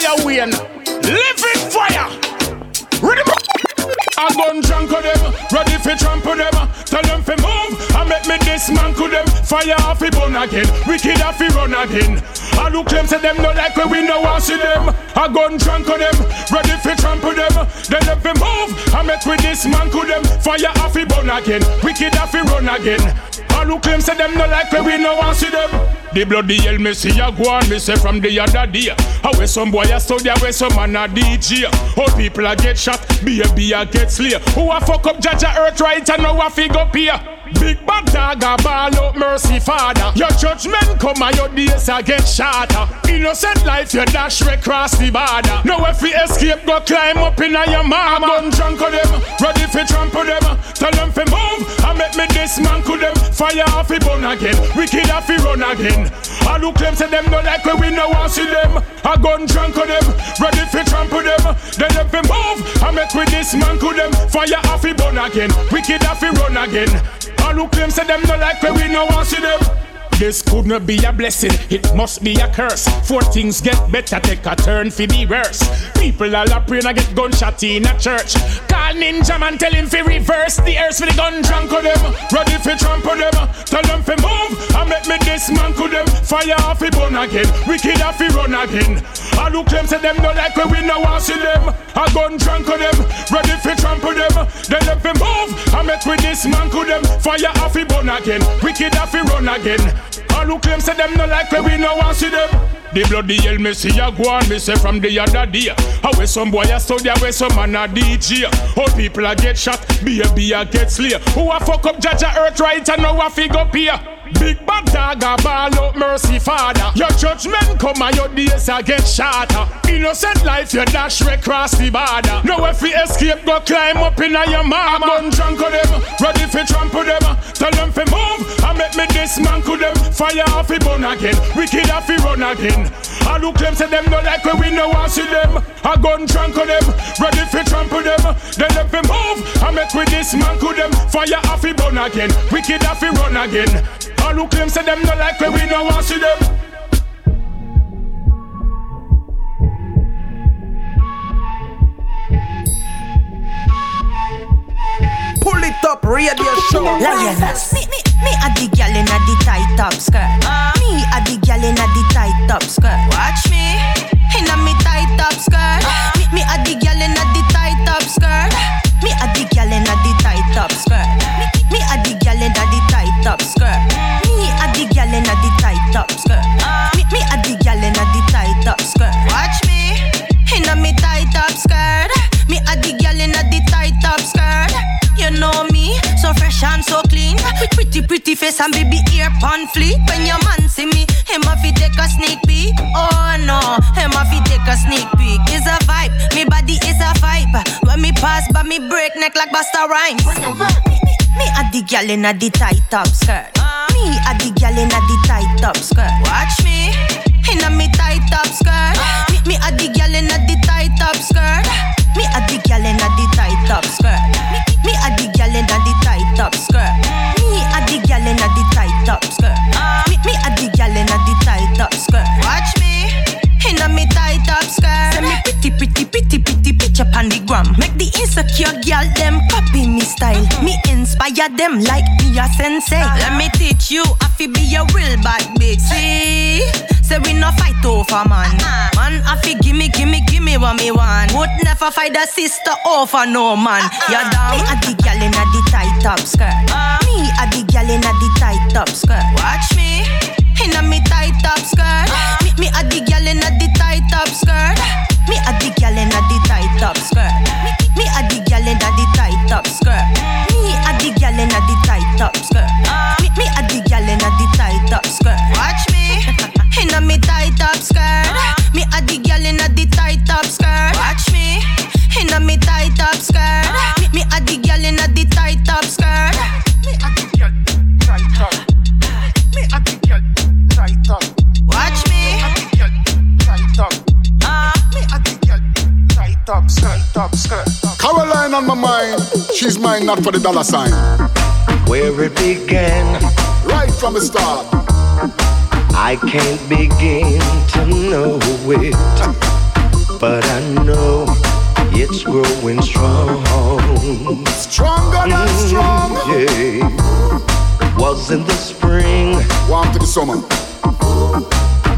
Fire win. Live in fire. Ready? I gun drunk on them, ready for trample them. Tell them fi move, I make me dismantle them. Fire off burn again, wicked off run again. I look claim say them no like we no want see them. I gun drunk on them, ready for trample them. Tell them fi move, I make we dismantle them. Fire off burn again, wicked off run again. I look claim say them no like we no want see them. The bloody hell me see a go on, me say from the other day. How where some boy a study, where some man a DJ. All people a get shot, baby a get slay. Who a fuck up Jaja Earth right and now a fig up here. Big bad dog a ball out mercy father. Your judgment come and your days a get shorter. Innocent life you dash way cross the border. Now if we escape go climb up in your mama. Gun drunk on them, ready for trample them. Tell them fi move, I make me dismantle them. Fire off fi burn again, wicked off fi run again. I look them say them no like we no want see them. A gun drunk on them, ready for trample them. Then if we move, I make man to them. Fire off he burn again, wicked off he run again. All who claim say them no like when we no want see them. This could not be a blessing, it must be a curse. Four things get better, take a turn for the worse. People all a praying, I get gunshot in a church. Call Ninjaman, tell him fi reverse the earth for the gun drunk of them. Ready fi trample them, tell them fi move. I make me this man to them. Fire off fi burn again, wicked off fi run again. All who claim say them no like we no want see them. A gun drunk of them, ready fi trample them. Then them move. I make man to them. Fire off fi burn again, wicked off fi run again. All who claim say them no like when we no want see them. The bloody hell me see a go on, me say from the other day. How where some boy a study, where some man a DJ. All people a get shot, baby a get slay. Who a fuck up Jaja Earth right and now a fig up here. Big bad dog a ball out mercy father. Your judgment come and your days a get shorter. Innocent life you dash right cross the border. Now if we escape go climb up in a your mama. Gun drunk of them, ready fi trample them. Tell them fi move, I make me dismantle them. Fire off fi burn again, wicked off fi run again. I look them say them no like when we no want see them. A gun drunk of them, ready fi trample them. Then them fi move, I make we dismantle them. Fire off fi burn again, wicked off fi run again. All who claim say them no like when we no want see them. Pull it up, radio show. Lioness. Me, me, me a the gal in a the tight top skirt. Uh. Me a the gal in a the tight top skirt. Watch me. In a me tight top skirt. Uh. Me, me a the gal in a the tight top skirt. Me a the gal in a the tight top skirt. Top skirt. Me a the gal in a the tight top skirt. Me, me a the gal in a the tight top skirt. Watch me. In a me tight top skirt. Me a the gal in a the tight top skirt. You know me, so fresh and so clean. With pretty, pretty face and baby ear pon fleet. When your man see me, him a fi take a sneak peek. Oh no, him a fi take a sneak peek. It's a vibe, me body is a vibe. When me pass, but me break neck like Busta Rhymes. Me, a the gal in a the tight top skirt. Me a the gal in a the tight top skirt. Watch me, in a me tight top skirt. Me, me a the gal in a the tight top skirt. Me a the gal in a the tight top skirt. Me, a the gal in a the tight top skirt. Me a the gal in a the tight top skirt. Me, me a the gal in a the tight top skirt. Skirt. Send me pretty, pretty, pretty, pretty picture on the gram. Make the insecure gal them copy me style. Me inspire them like me a sensei. Ah. Let me teach you, I fi be a real bad bitch. See, say we no fight over man. Ah. Man, I fi gimme, gimme, gimme what me want. Would never fight a sister over no man. Ah, you down? Me a the in a the tight top skirt. Me a the in a the tight top skirt. Watch me. In a me tight top skirt. Me, me a the gal in a the skirt. Me a the gal in a the tight top skirt. Me, a the gal in a the tight top skirt. Me a the gal in a the tight top skirt. Me, a the gal in a the tight top skirt. On my mind, she's mine not for the dollar sign. Where it began, Right from the start. I can't begin to know it, but I know it's growing strong. Stronger than mm, strong. Yeah. Was in the spring. Warm to the summer.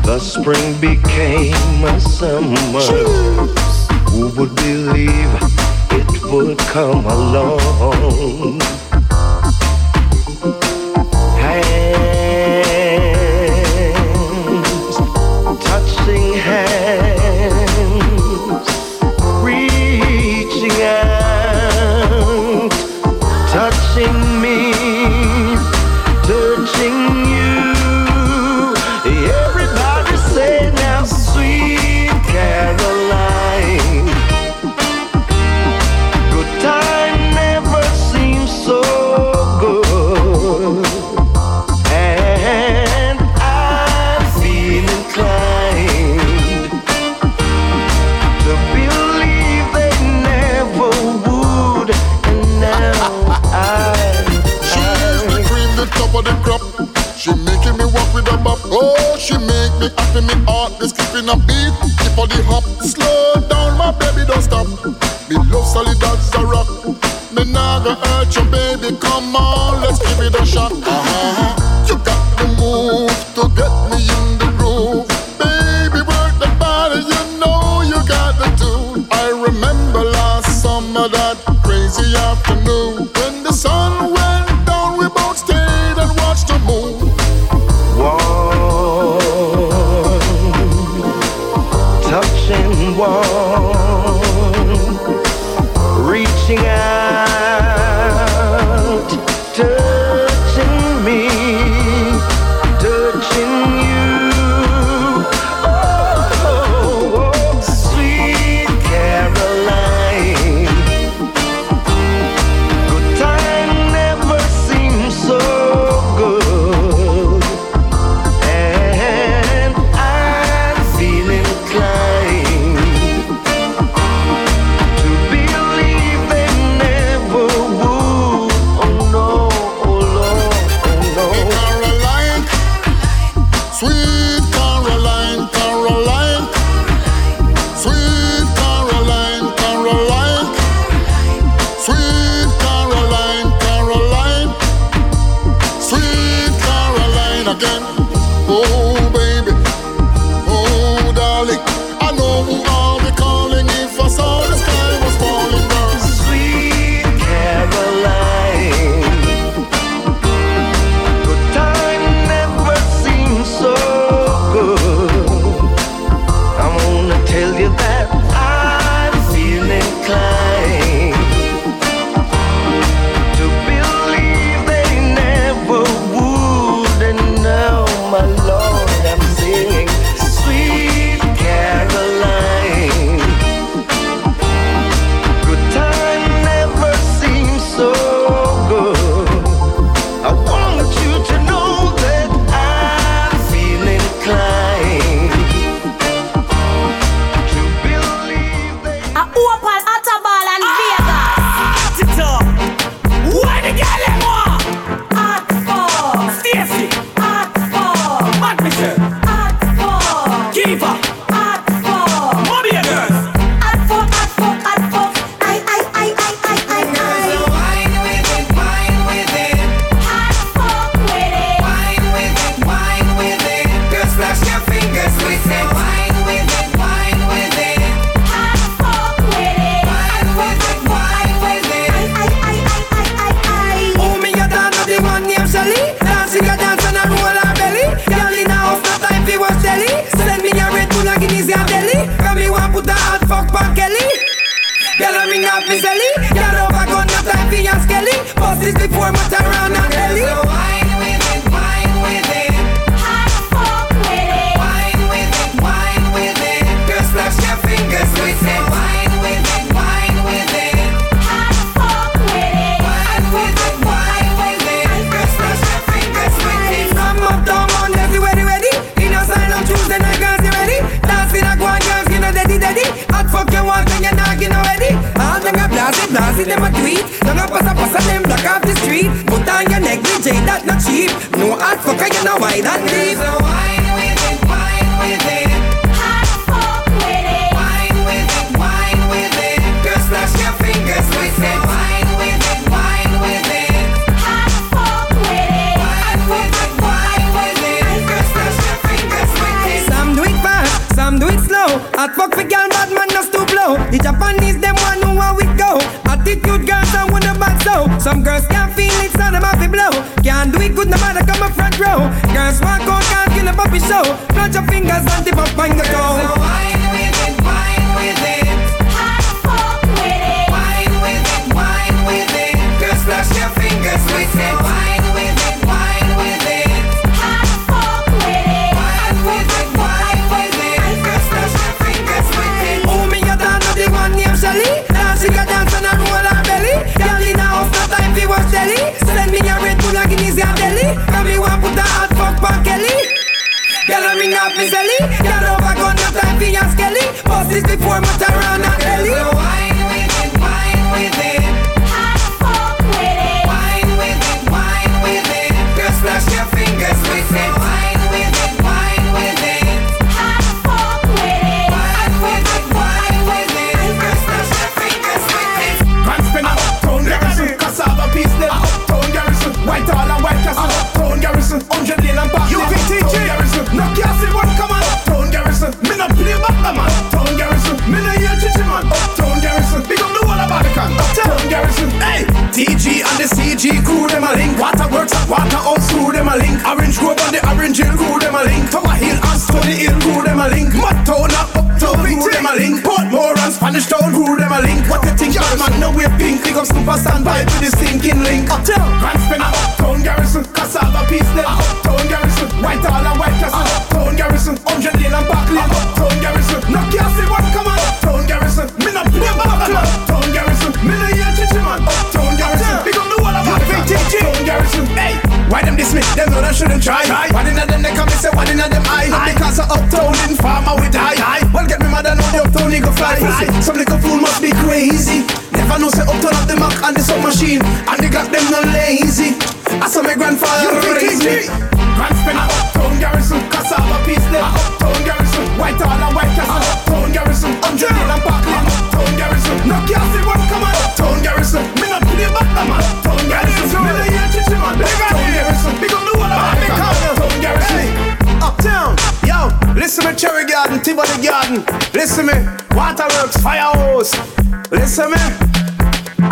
The spring became a summer. Who would believe it would come along? Keeping me heart is keeping a beat. Keep on the hop. Slow down, my baby, don't stop. Me love solid as a rock. Me nah gonna hurt you, baby. Come on, let's give it a shot. Uh-huh. Of the Mac and the sub machine and they got them no lazy. I saw my grandfather raise me. Grand spinner, uptown garrison, cassava piece them. Uptown garrison, white hall and white castle. Uptown garrison, hill and Parkland. Uptown garrison, no castle one come on. Uptown garrison, me not play back the man. Uptown garrison, me no hear chichi man. Uptown garrison, big up the wall of Uptown garrison. Uptown, yo, listen me Cherry Garden, Tivoli Garden. Listen me, Waterworks, Firehouse. Listen me,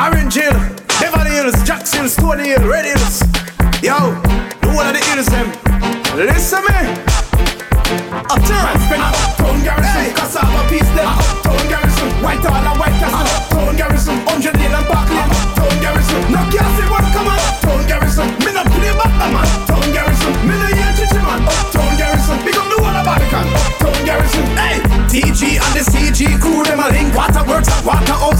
Orange Hill, Beverly Hills, Jackson, Stony Hill, Red Hills. Yo, the one of the hills them. Listen me. Uptown, Uptown Garrison, Cassava Piece them. Uptown Garrison, White Hall and White Castle. Uptown Garrison, Hundred Hill and Parkland. Uptown Garrison, no Cassie what come on. Uptown Garrison, me no play back the man. Uptown Garrison, me no hear chichi man. Uptown Garrison, big up the one of Barbican. Uptown Garrison, hey. TG and the CG crew them a link. Waterworks and Waterhouse crew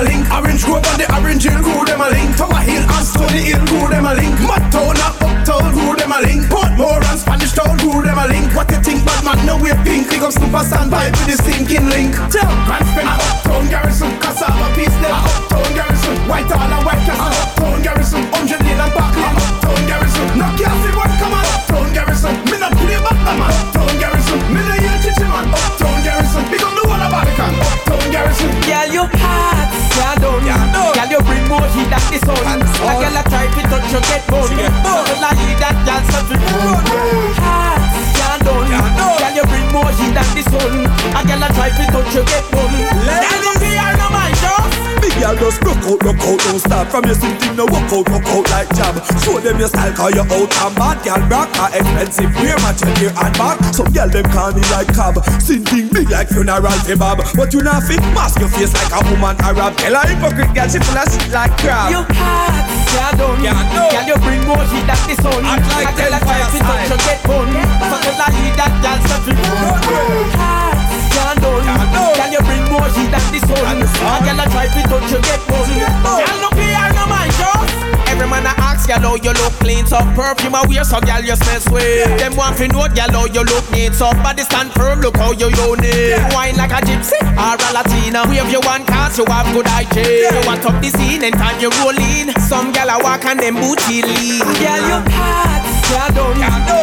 a link. Orange Grove and the Orange Hill crew them a link. Tower Hill and Stony Hill crew them a link. Mudtown and Uptown crew them a link. Portmore and Spanish Town crew them a link. What you think, bad man? No way pink. Big up super standby to the sinking link. Tell Grand Spinner, Uptown Garrison, Cassava Piece them. Uptown Garrison, White Hall heat than the sun. A girl a try to touch you get bone. So la heat that girl something hot, yeah done. Girl, you bring more heat than the sun. A girl a try to touch you get bone. Girl just rock out, rock out, don't stop. From your sitting, no walk out, walk out like jam. Show them your style, cause you out and bad. Girl, rock are expensive, wear match your ear and back Some girl them call me like cab. Sinting big like funeral kebab. But you not fit, mask your face like a woman Arab Tell a hypocrite girl, she full of shit like crab. You hot, yeah done. Girl, you bring more heat than the sun. Act like a girl a them try to fire touch you get bone. So la heat that girl something hot, yeah done. Girl, you bring more heat than the sun. A girl a try to touch you get bone. Girl, no care, no mind, Joe. Every man a ask girl how you look clean So perfume a wear so girl you smell sweet. Them want to know girl how you look neat So body stand firm look how you unique. Wine like a gypsy or a Latina. Wave you one cause you have good hygiene. You want up the scene anytime you roll in. Some girl a walk and them booty lean. Girl you hot, yeah done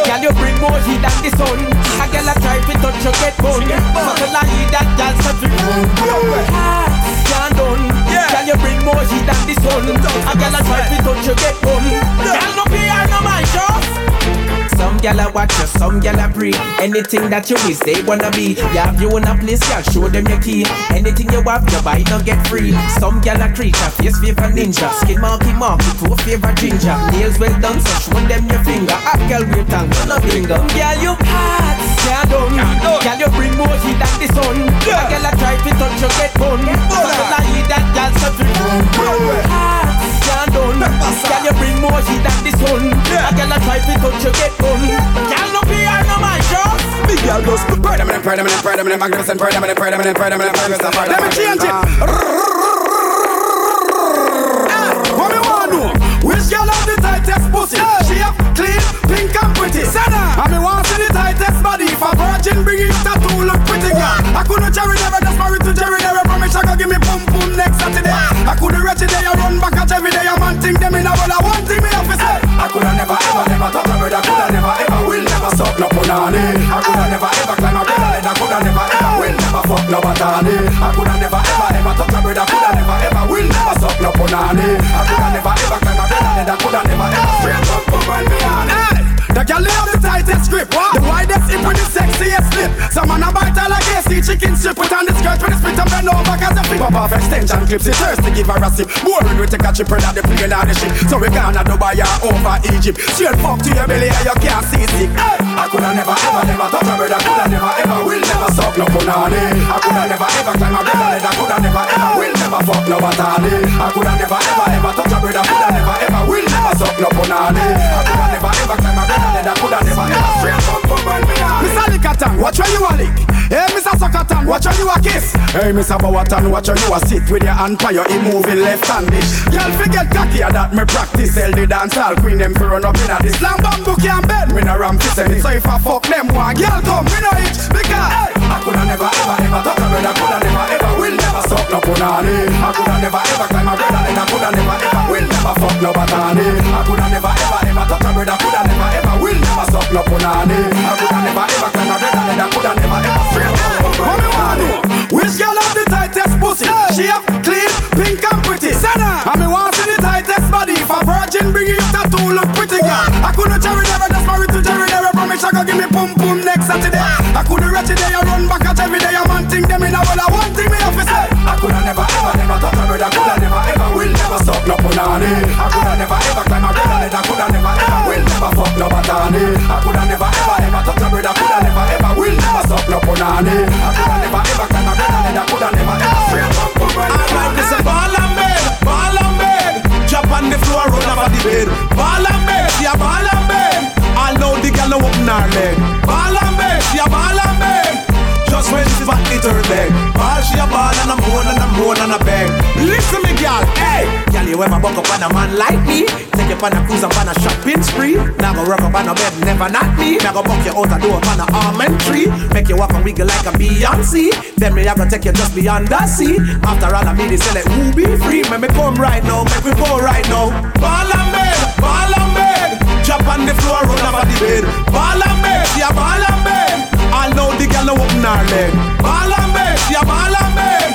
Girl you bring more heat than the sun. A girl a try to touch you get bone So tell her heat that girl something Hot, yeah done. Girl you bring more heat than the sun. A girl a try to touch you get bone Girl no fear no mind just some gyal a watch you, some gyal a pray. Anything that you wish they wanna be. You have you in a place, girl, show them your key. Anything you have, you buy, don't get free. Some gyal a creature, face favor ninja. Skin marky marky, toe favor ginger. Nails well done, so show them your finger. A girl with tongue, no finger. Girl, you hot, yeah done. Girl, you bring more heat than the sun. A girl a try to touch you, get. So tell her heat that girl something. Hot, yeah done. Girl, you bring more heat than the sun. A girl a try to touch you, get bun. Girl, no fear, no mind, just. Big girl just Permanent, permanent, permanent, magnificent, permanent, permanent, permanent, magnificent, Let me change it ah, What me want know? Which girl have the tightest pussy? She have clean, pink and pretty. And me want see the tightest body. If a virgin bring it tattoo, look pretty girl. I couldn't Jerry never just married to Jerry never promise I could give me boom boom next Saturday. I couldn't reach it day, I run back at every day. No. I coulda never ever climb a brother ladder. Coulda never ever will never fuck no batani. I coulda never ever ever thought a brother coulda never ever will never suck no punani. I coulda never ever climb a brother ladder. Coulda never ever straight up me on. Hey, the girl have the tightest grip, the widest hip with the sexiest slip. Some man a bite her like AC chicken strip. With on the skirt with the spit and bend over Cause the flip up off extension clips hurts to give her a sip. Boring we take a chip and the plane on the ship So we gonna Dubai or over Egypt. Straight fuck to your belly and you can't see sick. Hey! I coulda never ever never touch a brother. Coulda never ever will never suck no punani. I coulda never ever climb a brother ladder Coulda never ever will never fuck no batani. I coulda never ever ever touch a brother. Coulda never ever will never suck no punani. I coulda never ever climb a brother ladder Coulda never ever straight fuck for me Mr. Lickatan, watch where you a lick Hey, Mr. Suckatan, watch how you a kiss. Hey, Mr. Bowatan, watch how you a sit with your hand by your moving left-handed. Girl, forget cocky, that me practice. Tell the dance hall queen them for run up in a this long bamboo can bend. Me no ram it. So if I fuck them one, girl come, me no itch because hey, I coulda never ever ever talk a brother, coulda never ever will never suck no punani. I coulda never ever climb a brother, and I coulda never ever will never fuck no batani. I coulda never ever ever talk a brother, coulda never ever will never suck no punani. I coulda never ever climb a brother, and I coulda never ever straight Come on, which girl have the tightest pussy? She have clean, pink and pretty. Sana, and me want see the tightest body. If a virgin bring you tattoo, look pretty girl. I couldn't cherry never, just married to Jerry never. Promise I go give me pum pum next Saturday. I reach it there, I run back at every day. I'm hunting them in a will never suck no punani. I coulda never ever climb a brother ladder. Coulda never ever will never fuck no batani. I coulda never ever ever touch a brother. Coulda never ever will never suck no punani. I coulda never ever climb a brother ladder. Coulda never ever straight up for me. Alright, this a ball and bed, ball. Drop on the floor, run over the bed. Ball and bed, yeah, ball and. I know the girl open her leg. Her leg. Ball, she a ball and I'm moan and I'm moan and I beg. Listen me, girl, hey. Girl, you ever buck up on a man like me? Take you on a cruise up on a shopping spree. Now go rock up on a bed, never not me. Now go buck you out a door on a almond tree. Make you walk and wiggle like a Beyonce. Then me I go take you just beyond the sea. After all I mean is say like, who be free? Make me come right now, make me go right now. Ball and bed, ball and bed. Drop on the floor, run over the bed. Ball and bed, yeah, ball and bed. Know the girl no open her leg. Ball and bed, yeah, ball and bed.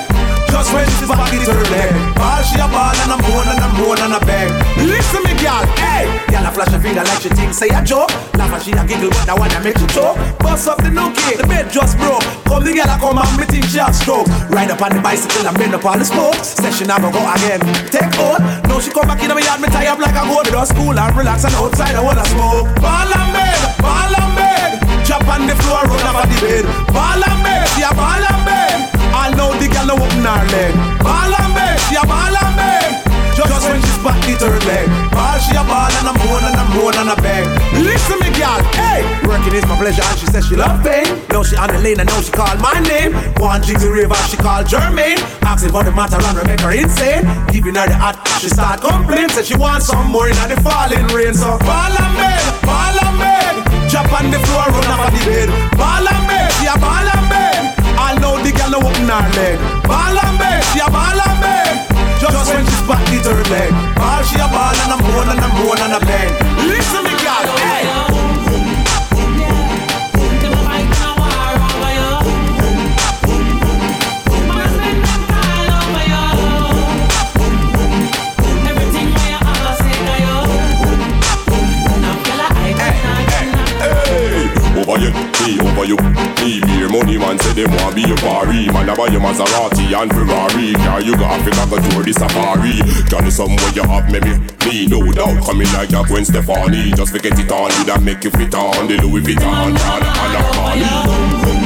Just when she's it's her leg. Ball, she a ball and I'm moan and I'm moan and I beg. Listen me, girl, hey. Girl, I flash a finger like she thinks say a joke. Laugh and she a giggle, but I make you choke. Bust up the new kid, the bed just broke. Come the girl, I come and me think she a stroke. Ride up on the bicycle and bend up on the spokes. Say she never go again. Take hold. Now she come back in my yard, me tie up like I go to school and relax and outside I wanna smoke. Ball and bed, ball and bed. Drop on the floor, run over the bed. Ball and bed, yeah, ball and bed. I know the girl no open her leg. Ball and bed, yeah, ball and bed. Just when she's back, it her leg. Ball, she a ball and I'm moan and I'm moan and I beg. Listen me, girl, hey. Working is my pleasure and she says she love pain. Now she on the lane and now she call my name. One jiggy river, she call Jermaine. Asking for the matter and make her insane. Giving her the hot, she start complain. Said she wants some more in the falling rain. So ball and bed, ball and bed. Drop on the floor, run over the bed. Ball and bed, yeah, ball and bed. I know the girl open her leg. Ball and bed, yeah, ball and bed. Just when she's back, it her leg. Ball, she a Stefani. Just forget it on you that make you fit on the Louis Vuitton and and Armani.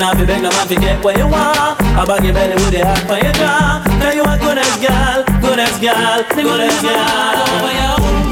Know fi beg no man fi get what you want. I bag your belly with the heart for your jaw. Now you a girl, goodest girl, the goodest girl. Over you, me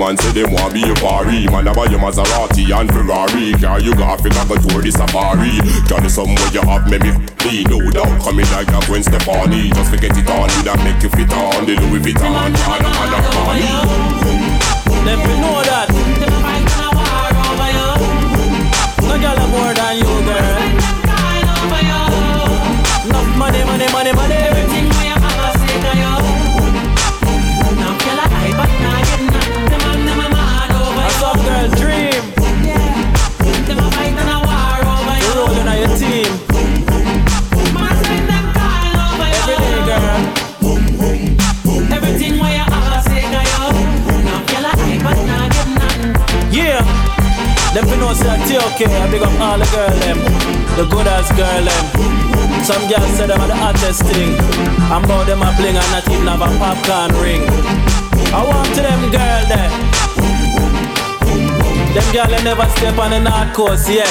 man say them want be a party. Man, I buy you Maserati and Ferrari. Car you got Africa go tour the safari. Girl, somewhere you have maybe be no doubt coming like a Gwen Stefani. Just forget it on, you that make you fit on the Louis Vuitton. And and and Armani. Them we know that. No girl more than you, girl. Enough money, money, money, money. Them fi know say okay. I big up all the girl them, the good ass girl them. Some girls say them are the hottest thing. I'm about them a bling and not even have a popcorn ring. I want to them girl there. Them girl they never step on the north coast yet.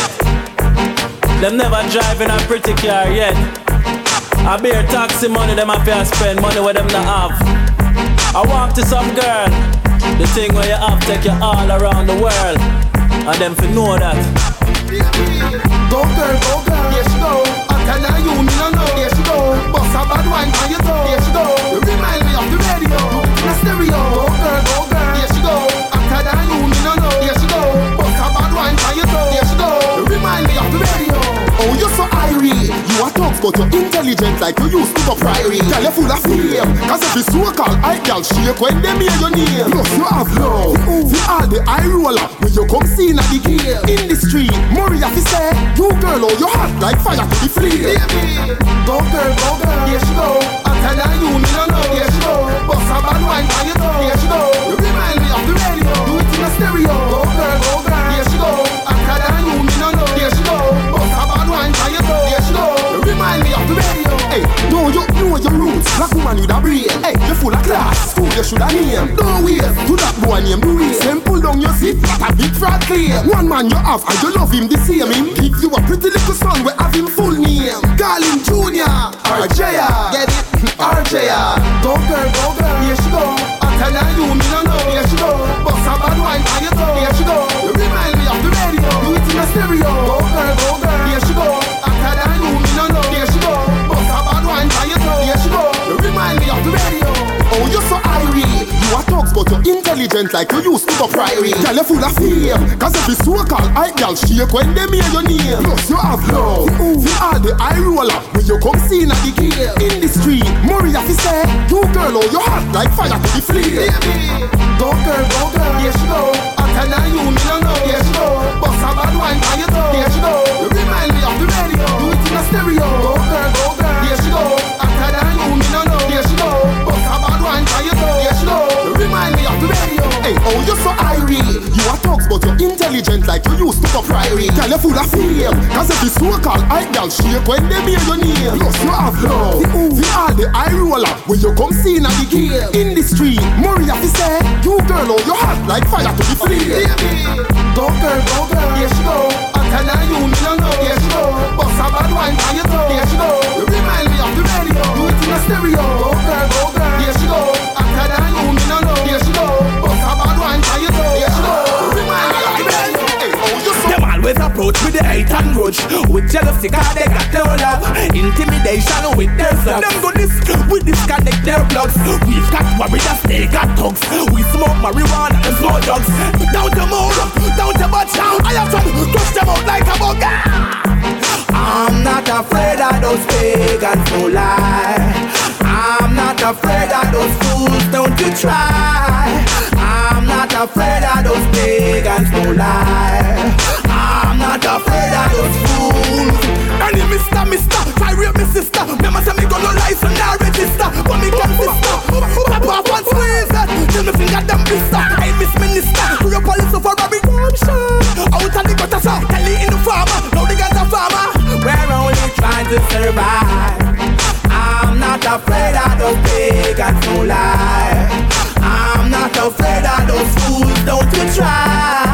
Them never drive in a pretty car yet. I bear taxi money them have to spend money where them not have. I walk to some girl, the thing where you have take you all around the world, and them fi know that. Go girl, go girl, here she go. I tell her you me no know, here she go. Bust a bad wine on your toe, here she go. You remind me of the radio, the stereo. Go girl, go girl, here she go. I tell her you me no know, here she go. Bust a bad wine on your toe, here she go. You remind me of the radio. Oh, you're so irate. You are talks, but you're intelligent like you used to go priory. Girl, you're full of fame. Cause it's so-called I girl shake when they hear your name. Plus, you have love. See all the eye roller when you come see in the game. In the street, Maria fi say, you girl, oh, you hot like fire to the flame. Go girl, go girl, here she go. I tell her you me no know, here she go. Bust a bad wine on your toe, here she go. You remind me of the radio, do it in a stereo. Go girl, go girl, here she go. I tell her you me no know, here she go. Bust a bad wine on your toe, here she go. You remind me of the radio. Hey, no, you know your roots. Black woman with a brain. Hey, you full of class. You should have name. Don't wait to that boy name the way. Then pull down your seat. That a big fraud claim. One man you have and you love him the same. Him give you a pretty little son. We have him full name. Call him Junior. RJ야. Get it? RJ야. Go girl, go girl. Here she go. Intelligent like you used to go priory. Girl, you're full of fame. Cause if it's so-called I girl shake when they hear your name. Plus, you have love. See all the eye roller when you come see in the game. In the street, Maria fi say, you girl, oh, you hot like fire to the flame. Go girl, go girl, here she go. I tell you me no know, here she go. Bust a bad wine on your toe, here she go. You remind me of the radio, do it in a stereo. Go girl, go girl, here she go. Oh, you're so irate. You are talks, but you're intelligent like you used to go priory. Girl, you're full of fame. Cause if it's so-called I girl shake when they hear your name. Plus, you have love. See all the eye roller when you come see in the game. In the street, Maria fi say, you girl, oh, you hot like fire to the flame. Go girl, go girl, here she go. I tell her you me no know, here she go. Bust a bad wine on your toe, she go. You remind me of the radio, do it in a stereo. Go girl, go girl, here she go. Approach with the hate and grudge. With jealousy cause they got no love. Intimidation with their slugs. Them go this, we disconnect their plugs. We've got warriors, they got thugs. We smoke marijuana and smoke drugs. Down the moon, down the butt I have some, touch them out like a bug. I'm not afraid of those pagans, no lie. I'm not afraid of those fools, don't you try. I'm not afraid of those pagans, no lie not afraid of those fools Any mister, mister, try rape me sister. Remember say me got no license, now register. But me can sister, pop off and squeeze it. Till me finger them blister Hey miss minister, we a police for Robbie Hampshire Out of the gutter, sir, tell in the farmer Now the guns are farmer. We're only trying to survive. I'm not afraid of those pagans, no lie I'm not afraid of those fools, don't you try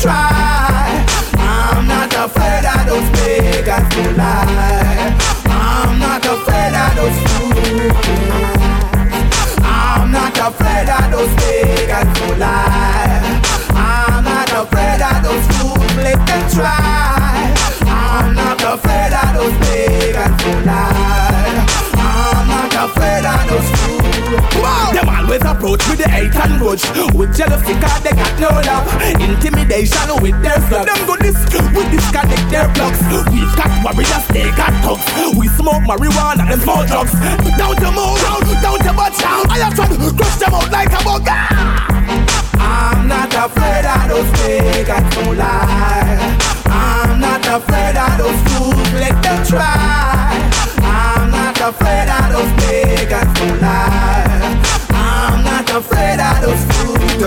try. I'm not afraid of those pagans who lie. I'm not afraid of those fools. I'm not afraid of those pagans who lie. I'm not afraid of those fools. Let them try. I'm not afraid of those pagans who lie. Approach with the hate and grudge. With jealousy cause they got no love. Intimidation with their slugs Them go this, we disconnect their plugs. We've got warriors, they got thugs. We smoke marijuana and smoke drugs. Down to move, down, down to butt down I have to crush them out like a bug I'm not afraid of those pagans who lie I'm not afraid of those fools, let them try. I'm not afraid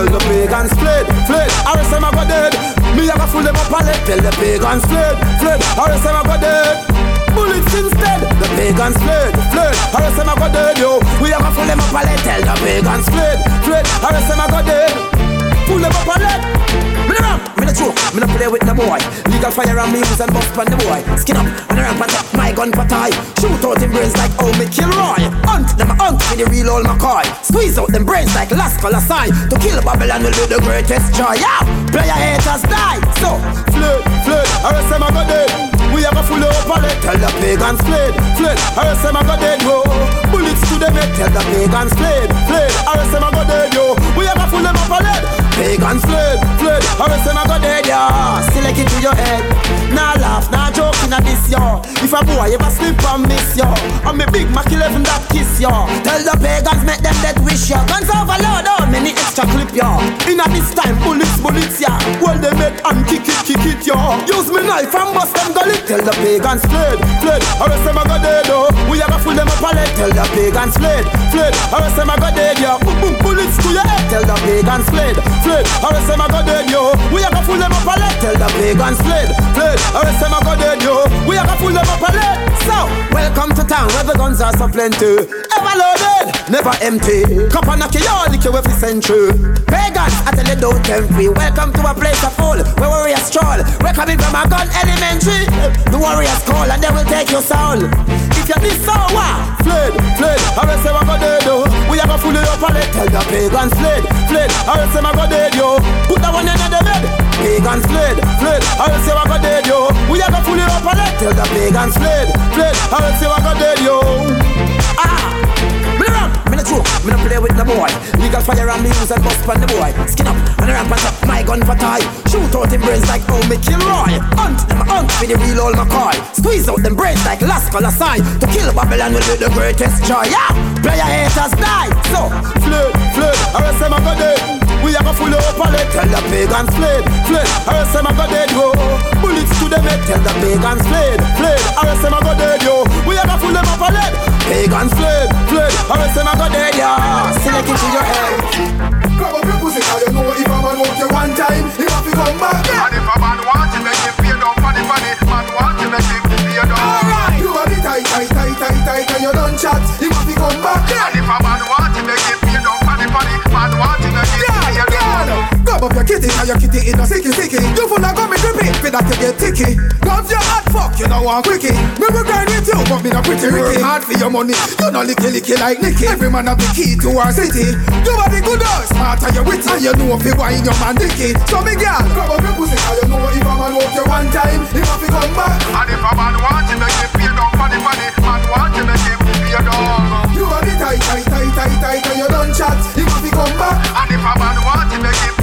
Tell the pagans fled, fled. Or else them a go dead. Me a go full them up a Tell the pagans fled, fled. Or else them a go dead. Bullets instead. The pagans fled, fled. Else them a go dead yo. We have a full them up a Tell the pagans fled, fled. Else them a go dead Full them up a let me no rap, me no joke, me no play with no boy. Legal fire and me use and bust on the boy. Skin up and a ramp and top my gun for tie. Shoot out them brains like how me kill Roy. Hunt them a hunt with the real old McCoy Squeeze out them brains like color sign To kill Babylon will be the greatest joy. Yeah, player haters die. So, fled, or else them a go dead. We have a full up pallet Tell the pagans fled, fled, or else them a go dead yo. Bullets to them head Tell the pagans fled, fled, or else them a go dead yo. We have a full up pallet Pagans fled, fled, or else a go dead yeah. Select it to your head. Nah laugh, nah joke in this yo. If a boy ever slip and miss yo. I'm a big Mac 11 that kiss yo. Tell the pagans make them dead wish yo. Guns overload oh many extra clip yo. In a this time bullets bullets yeah. Well they make and kick it kick it yo. Use me knife and bust them gullet Tell the pagans fled, fled. Or else a go dead oh We a full them up a let Tell the pagans fled, fled. Or else a go dead yo. Boom boom bullets to your head. Tell the pagans fled, fled Or else them a go dead yo. We a full them up a let. Tell the pagans fled, fled Or else them a go dead yo. We a full them up a let. So, welcome to town where the guns are so plenty. Ever loaded, never empty. Cup and knock you all lick you every century. Pagans, I tell you don't tempt me. Welcome to a place of full where warriors stroll We're coming from a gun elementary. The warriors call and they will take your soul You're this what? Fled, fled, or else them a go dead yo. We have a full up a let Tell the pagans fled, fled, or else them a go dead yo. Put that one in the bed. Pagans fled, fled, or else them a go dead yo. We have a full up a let Tell the pagans fled, fled, or else them a go dead yo no rap, me no play with the boy. Legal fire and me use and bust on the boy. Skin up and a ramp top my gun for tie. Shoot out them brains like how me kill Roy. Hunt them hunt with the real old McCoy Squeeze out them brains like last color sign. To kill Babylon will be the greatest joy. Yeah, player haters die. So, fled, fled, or else them a go dead we have a full up pallet Tell the pagans fled, fled. Or else them a go dead yo. Bullets to them head. Tell the pagans fled, fled. Or else them a go dead yo. We have a full up pallet Pagans fled, fled. Or else them a go dead yo Select it to your head. Grab up your pussy Cause you know if a man want you one time He have to come back. And if a man want you make him pay down for the money. Man want you make him pay down. Alright. You have the tight, tight, tight, tight, tight And you done chat. He have to come back. And if a man want you make him pay down for the money. Man want Grab up your kitty, cause your kitty in a sicky sicky You full of gummy grippy, for that you get ticky. Love your hot fuck, you know I'm quickie. Me will grind with you, but me not pretty Ricky. Hard for your money, you know licky licky like Nicky. Every man have the key to our city. You are the good or smart and you witty. And you know if you wine your man dicky. So me girl, grab up your pussy, cause you know if a man walk you one time have to come back. And if a man want you make him pay down for the money Man want you make him pay down. You are the tight, tight, tight, tight, tight And you done chat, have to come back. And if a man want you make him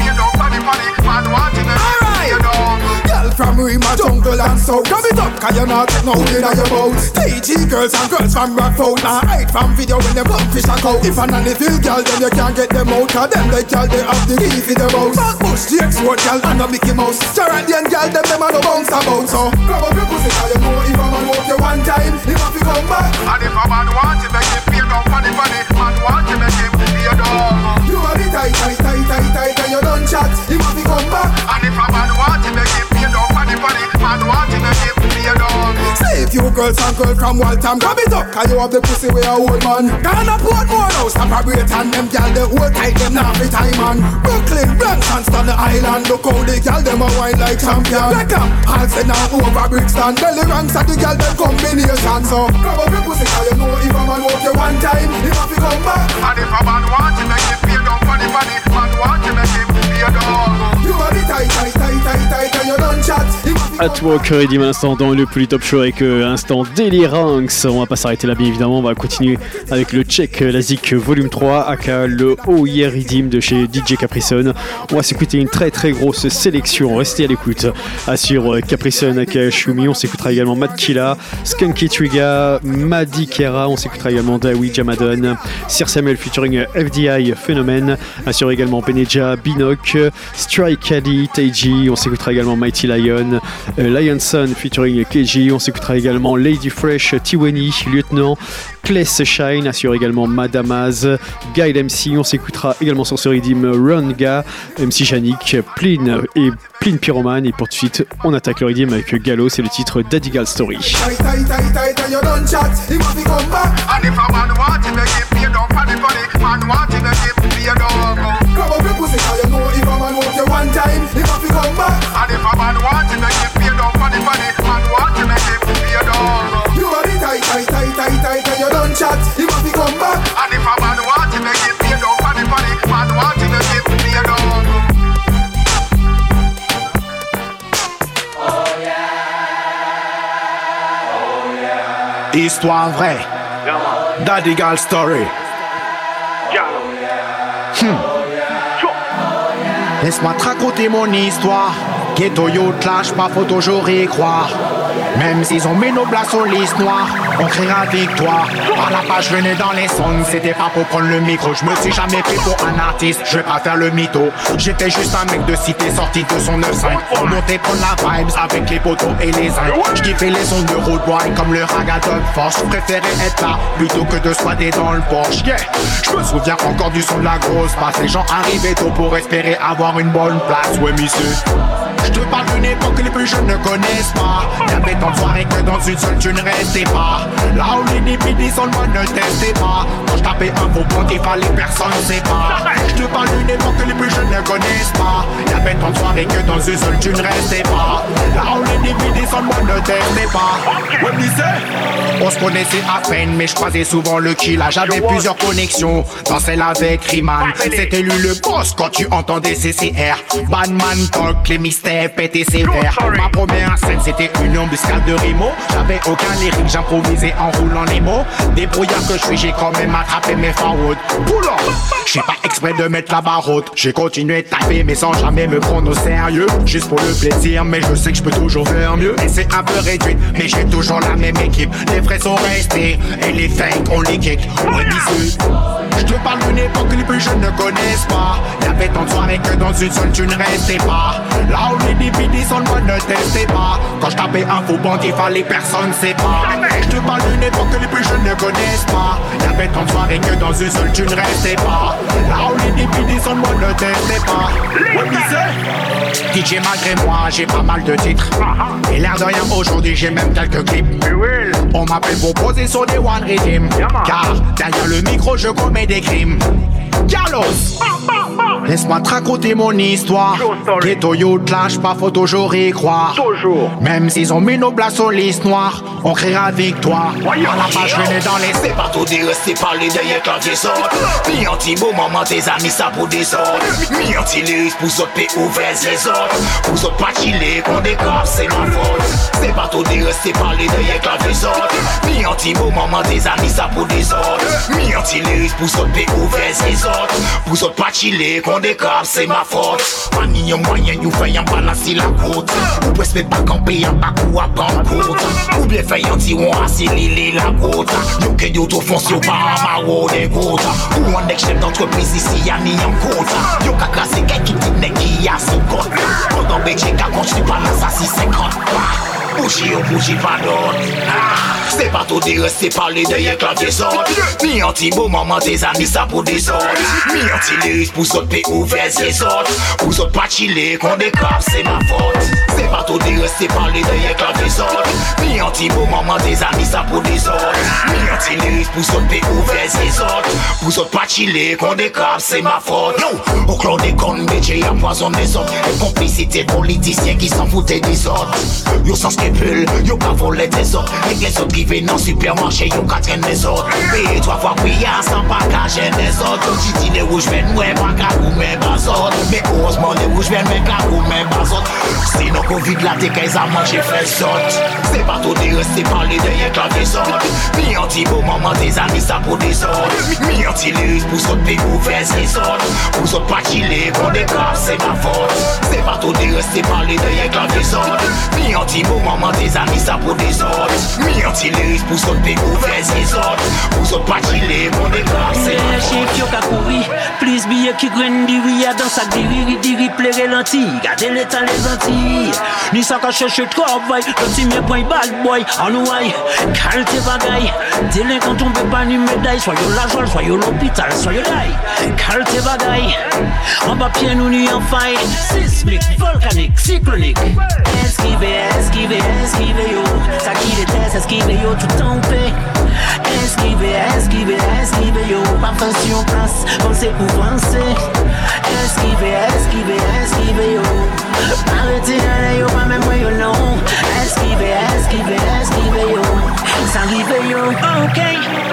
money Man want you make him pay down Girl from Rima, jungle and south. Grab it up, cause you not no in your mouth TG girls and girls from Rockfort Now hide from video when them bump fish and cow If a nanny feel girl, then you can't get them out Cause them like girl, they have the key for the mouse Back bush, the X-Word girl and a Mickey Mouse. Charandian girl, them them a no bounce about So. Grab up girls and girl from Waltham Grab it up, cause you have the pussy where a old man. Gonna put more now, stop a rate And them gal the whole tight, them not fit time man. Brooklyn, Bronx and Staten Island Look how the gal them a wine like champion. I'll send out over Brixton. Belly ranks and the gal them combination So. Grab up your pussy, cause you know if a man walk you one time He have to come back. And if a man want to make it feel down funny funny Man want to make it feel down. You body tight, tight, tight, toi, Redim, à l'instant dans le Polytop Show avec euh, instant Daily Ranks. On va pas s'arrêter là, bien évidemment. On va continuer avec le check euh, Lazik volume 3, aka le Oh Yeah Redim de chez DJ Caprison. On va s'écouter une très très grosse sélection. Restez à l'écoute. Assure euh, Caprison, aka Shumi. On s'écoutera également Matt Killa, Skunky Trigger, Maddy Kera. On s'écoutera également Dawi Jamadon, Sir Samuel featuring FDI Phénomène. Assure également Beneja, Binoc, Strike Caddy, Taiji. On s'écoutera également Mighty Lion. Euh, Lionson featuring KG, on s'écoutera également Lady Fresh, Tiwani, Lieutenant, Kless Shine, assure également Madamaz, Guide MC, on s'écoutera également sur ce rythme Runga, MC Janik, Plin et Plin Pyroman et pour tout de suite on attaque le rythme avec Gallo, c'est le titre Daddy Gal Story. Man want it feel down funny funny Man want to make it feel down Grab up your pussy, cause you know if a man walk one time He have to come back And if a man want to make it feel down funny funny Man want to make it feel down You body tight, tight, tight, tight, tight And you don't chat He have to come back And if a man want to make it feel down funny funny Man want to make it feel down Histoire vraie. Daddy Gal Story. Yeah. Hmm. Laisse-moi te raconter mon histoire. Ghetto yo clash, pas faut toujours y croire. Même s'ils ont mis nos blagues sur liste noire, on criera victoire. Par la page venais dans les songs, c'était pas pour prendre le micro. Je me suis jamais pris pour un artiste, je vais pas faire le mytho. J'étais juste un mec de cité sorti de son 9-5. On montait prendre la vibes avec les poteaux et les uns. Je kiffais les sons de road comme le ragadon force. Je préférais être là plutôt que de squatter dans le Porsche. Yeah. Je me souviens encore du son de la grosse basse. Les gens arrivaient tôt pour espérer avoir une bonne place. Ouais, monsieur. Je te parle d'une époque que les plus jeunes ne connaissent pas. Soirées que dans une seule tu ne restais pas. Là où les nipidis sont loin, ne testez pas. Quand je tapais un faux point, il fallait personne sait pas. Je te parle d'une époque que les plus jeunes ne connaissent pas. Y'avait tant de soirées que dans une seule tu ne restais pas. Là où les nipidis sont loin, ne testez pas. Ouais, mais on se connaissait à peine, mais je croisais souvent le kill. J'avais plusieurs connexions, dans celle avec Riman. C'était lui le boss quand tu entendais CCR. Badman talk, les mystères pétaient sévères. Ma première scène, c'était une embuscade de Rimo. J'avais aucun lyrique, j'improvisais en roulant les mots. Débrouillard que je suis, j'ai quand même attrapé mes forwards. Poula! J'ai pas exprès de mettre la barre haute. J'ai continué de taper, mais sans jamais me prendre au sérieux. Juste pour le plaisir, mais je sais que je peux toujours faire mieux. Et c'est un peu réduit, mais j'ai toujours la même équipe. Les vrais sont restés, et les fakes, on les kick. Bisous. Je te parle d'une époque que les plus jeunes ne connaissent pas. Y'avait tant de soirées que dans une seule tu ne restais pas. Là où les DVD sont ne testez pas. Quand je tapais un faux band, il fallait personne sait pas. Je te parle d'une époque que les plus jeunes ne connaissent pas. Y'avait tant de soirées que dans une seule tu ne restais pas. Là où les DVD sont loin, ne testez pas. Ouais, DJ malgré moi, j'ai pas mal de titres. Et l'air de rien, aujourd'hui j'ai même quelques clips. On m'appelle pour poser sur des one rhythm. Car derrière le micro, je commets des crimes. Carlos! Laisse-moi te raconter mon histoire. Ghetto yo clash, pas faut toujours y croire. Même s'ils ont mis nos blagues sur liste noire, on criera victoire. À la page venait dans les C'est pas tout dire, c'est pas les derrière quand ils sortent. Mi anti beau maman, tes amis, ça pour des ordres. Mi anti lyrics pour autres pays ouverts les autres. Pour autres pas chiller, qu'on décore, c'est ma faute. C'est pas tout dire, c'est pas les derrière quand ils sortent. Mi anti beau maman, tes amis, ça pour des ordres. Mi anti lyrics pour autres pays ouverts les autres. Pour autres pas chiller, qu'on décore, c'est ma faute. Pas ni un moyen, you fait un balancer la côte. Ou peut se pas camper en bas ou à bancote. Ou bien fait un petit on a l'île la côte. Yo que yo to fonce yo pas en maro des côtes. Ou un ex chef d'entreprise ici y'a ni en compte. Yo ka classé quelqu'un qui n'est qui a son compte. Pendant Belgique a construit pas ça 650. Bougie ou bougie pas d'autre. Ah, Se pa tou dire se pale deye klak de son Mi an ti bo maman te zami sa pou de son Mi an ti liris pou sot pe ouve se sot Pou sot pa chile kon de kap se ma fote Se pa tou dire se pale deye klak de son Mi an ti bo maman te zami sa pou de son Mi an ti liris pou sot pe ouve se sot Pou sot pa chile kon de kap se ma fote Ou non, klon de kon beje ya poison de sot E komplicite politisyen ki san foute de sot Yo sans kepul, yo pa vole de sot E gen sot ki Rive nan supermanche yon katren ne zot Peye 3 fwa priya san pa ka jen ne zot Ti ti ne wouj ven mwen pa ka ou men bazot Me ozman ne wouj ven men ka ou men bazot Se nan kovid la te kez a manje fel zot Se pa to de reste parle de ye klan de zot Mi an ti bo maman de zani sa pou de zot Mi an ti lus pou sot pe ou vez le zot Pou sot pa chile kon de kap se ma fot Se pa to de reste parle de ye klan de zot Mi an ti bo maman de zani sa pou de zot Mi an ti lyrique pour sauter ouvert ses ordres Pour sauter pas chiller, qu'on déclare, c'est ma faute Chef yo ka kouri Plis biye ki gren diri Ya dan sak diri, diri plere lanti Gade le tan les anti Ni sa ka chèche travay Lanti mien point bad boy Anouay, kalte bagay Delen kan tombe pa ni meday Soy yo la jol, soy yo l'hôpital, soy yo day Kalte bagay An ba pied nou ni an fay Sismic, volcanique, cyclonique. Esquive, esquive, esquive yo. Sa ki de tes, esquive yo tout an pe Esquive, esquive, esquive yo Pa fasyon plas, pense pou vanse Esquive, esquive, esquive yo. Arrete ale yo, pa men mwen yo non. Esquive, esquive, esquive yo Sa rive yo ah, Ok,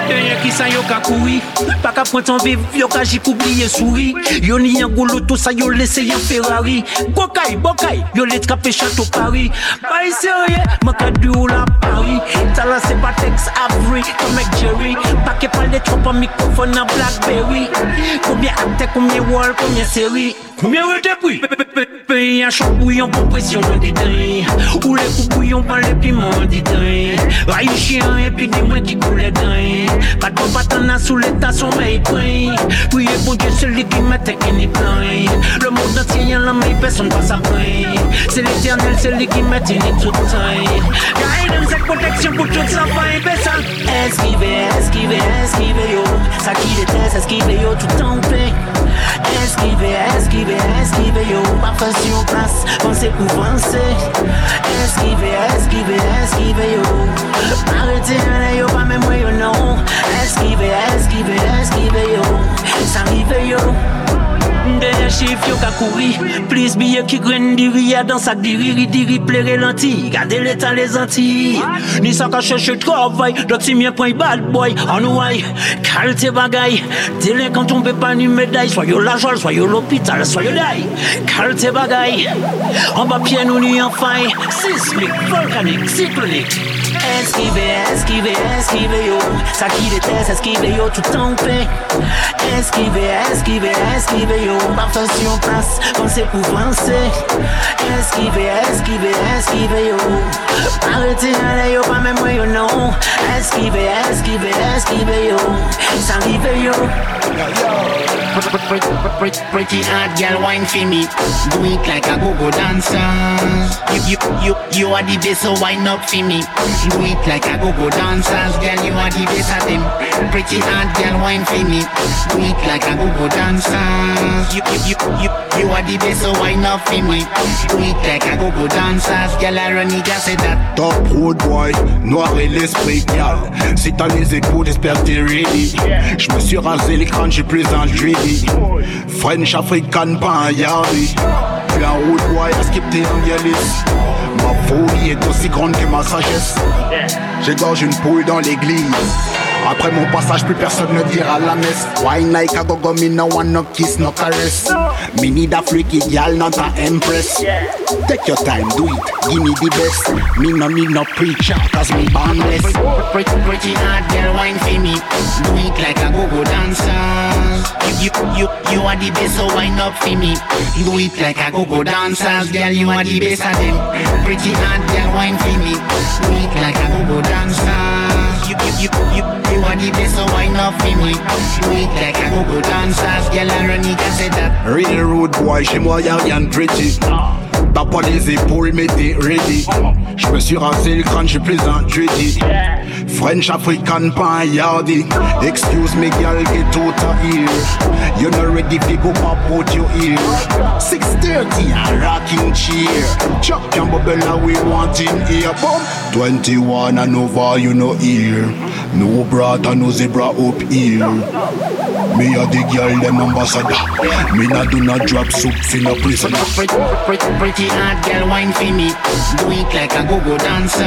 denye ki sa yo ka koui Pa ka prentan viv, yo ka jik oubliye souri Yo ni yon golo to sa yo lese yon Ferrari. Bokay, bokay, yo le trape chateau Paris. Bay serye, maka du ou la Paris. Tala se pa Tex Avery, Tomek Jerry. Pa ke pal de trop an mikrofon nan Blackberry. Combien acte, combien wall, combien série Combien de débris Pays un chaud bouillon pour pression de dédain Ou les coups bouillons par les piments dédain Raï chien puis dis-moi qui coule les dents Pas de bon patana sous l'état son point Priez bon m'a ni plein Le monde entier y a la main personne pas sa tout le temps. Guidance et protection pour toute sa Esquive, esquive, esquive yo. Ça qui déteste, esquive yo tout en paix. Esquive, esquive, esquive yo. Pa fasyon plas, pense pou vanse Esquive, esquive, esquive yo. Arrete tire yo pa men mwen yo nou Eskive, eskive, eskive yo Sa mi yo Deye chif yo ka kouri Plis biye ki gren diri Ya dans sak diriri diri ple relanti Gade le tan le zanti Ni sa ka chèche travay Dok si mye pwen bad boy Anouay, kalte bagay Dele kan tombe pa ni meday Soyo la jol, soyo l'opital, soyo day Kalte bagay An ba pien ou ni an fay Sismik, volkanik, siklonik Esquive, esquive, esquive yo. Sa ki detes, esquive yo tout en paix Esquive, esquive, esquive yo. Pa fasyon plas, pense pou vanse Esquive, esquive, esquive yo. Arrete ale yo, pa men mwen yo non Esquive, esquive, esquive yo. Sa rive yo. Pretty hard girl wine for me. Do it like a go-go dancer. You, you, you, you are the best so wine up for me It like a go-go dancers. Girl you are the best of them. Pretty hard girl wine for me. It like a go-go dancers. You, you, you, you, you are the best so wine up for me? It like a go-go dancers. Girl I run it just say that. Top road boy, noir et l'esprit gal Si t'as les épaules, j'espère t'es ready. Je me suis rasé l'écran, j'ai plus un dreamy French African, pas un yardi Un road boy un yalis Ma folie est aussi grande que ma sagesse. J'égorge une poule dans l'église après mon passage, plus personne ne dira la messe. Wine like a go go, me no want no kiss, no caress. Me need a freaky gal, not a empress. Take your time, do it, give me the best. Me no need no preacher, cause me born blessed. Pretty, pretty hard girl wine for me Do it like a go-go dancer you, you, you, you are the best so wine up for me Do it like a go-go dancers Girl you are the best of them Pretty hard girl wine for me Do it like a go-go dancer you, you, you, you, you are the best so wine up for me it like a go-go dancers Girl I run it I said that. Real rude boy, moi y'a rien de pretty T'as pas les épaules, mais t'es ready. Je me suis rasé le crâne, j'ai plus un jeudi. French African pas un yardy. Excuse me, girl, get out of here. You're not ready go pop out your ear. 630, a rocking chair. Chuck and bubble, we want in here. Boom. 21 and over, you know here. No brat no zebra up here. Me a the girl, them ambassador. Me not do not drop soup for no prisoner. Pretty, hot girl, wine for me. Do it like a go-go dancer.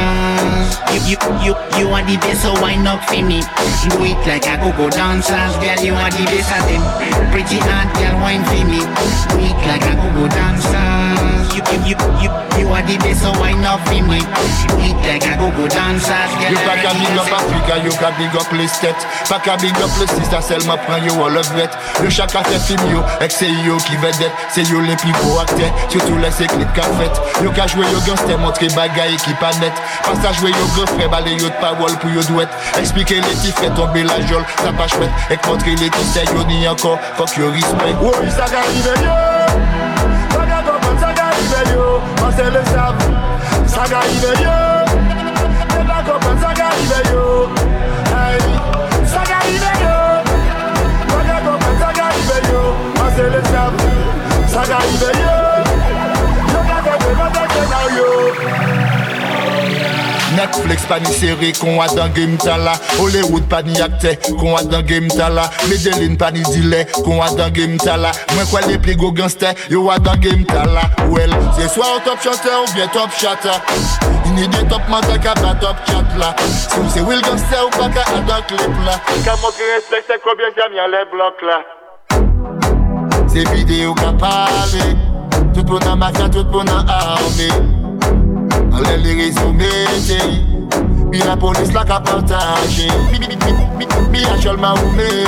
You, you, you, you are the best, so wine up for me. Do it like a go-go dancer, girl. You are the best of them. Pretty hot girl, wine for me. Do it like a go-go dancer. You, you, you, you, you are the best, so wine up for me. Do it like a go-go dancer. You got a big up Africa, you got big up les têtes Pas qu'à big up le sister, seulement prend you all of it. Le chacun fait film yo, ex c'est yo qui vedette C'est yo les plus beaux acteurs, surtout les clips qu'a fait Yo qu'a joué yo gangster, montrer bagaille qui pas net. Pas à jouer yo gros frère, balé yo de parole pour yo douette. Expliquer les petits fait tomber la jole, ça pas chouette. Et montrer les petits c'est yo ni encore, fuck yo respect. Oui, ça arrive yo On se le savent Ça arrive yo. Les blancs comprennent, ça yo Netflix pas ni série qu'on a dans game tala. Hollywood pas ni acteur qu'on a dans game tala. Medellin pas ni a dans game Moi quoi les plus gros gangsters yo a dans game tala. Well, c'est soit un top chanteur ou bien top chatter. Il n'y des top mental qu'à pas top chat Si vous c'est Will gangster ou dans clip là Qu'à montrer respect, c'est combien j'aime y'a les blocs là C'est vidéo qu'a parlé Tout la mafia, tout la armée Allez les résumés Puis la police la qu'a partagé Mi, a seulement ou mêlé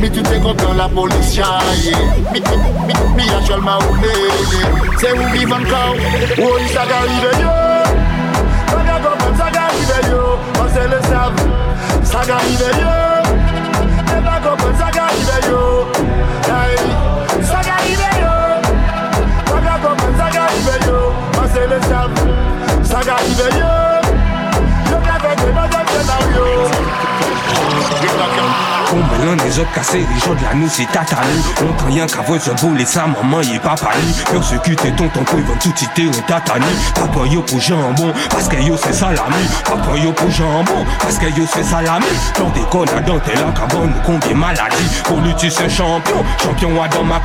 Mi tout est content la police chaillé Mi, a seulement ou mêlé C'est où vivent encore Oui, ça arrive yo. Ça arrive, ça arrive yo. On se le savent Ça arrive yo. Les blancs comprennent, ça arrive yo. Ça arrive yo. Les blancs comprennent, ça arrive yo. On se le savent Ça arrive yo Yo L'un des autres cassés, les gens de la nous c'est tatani On rien voir ce boule et sa maman y est pas pali Persécuté ton tonton ils vont tout citer un tatani Papa yo pour jambon parce que yo c'est salami. Papa yo pour jambon parce que yo c'est salami. Dans des connes à dentelle à cabane nous combien maladie Politique c'est champion, champion à dans ma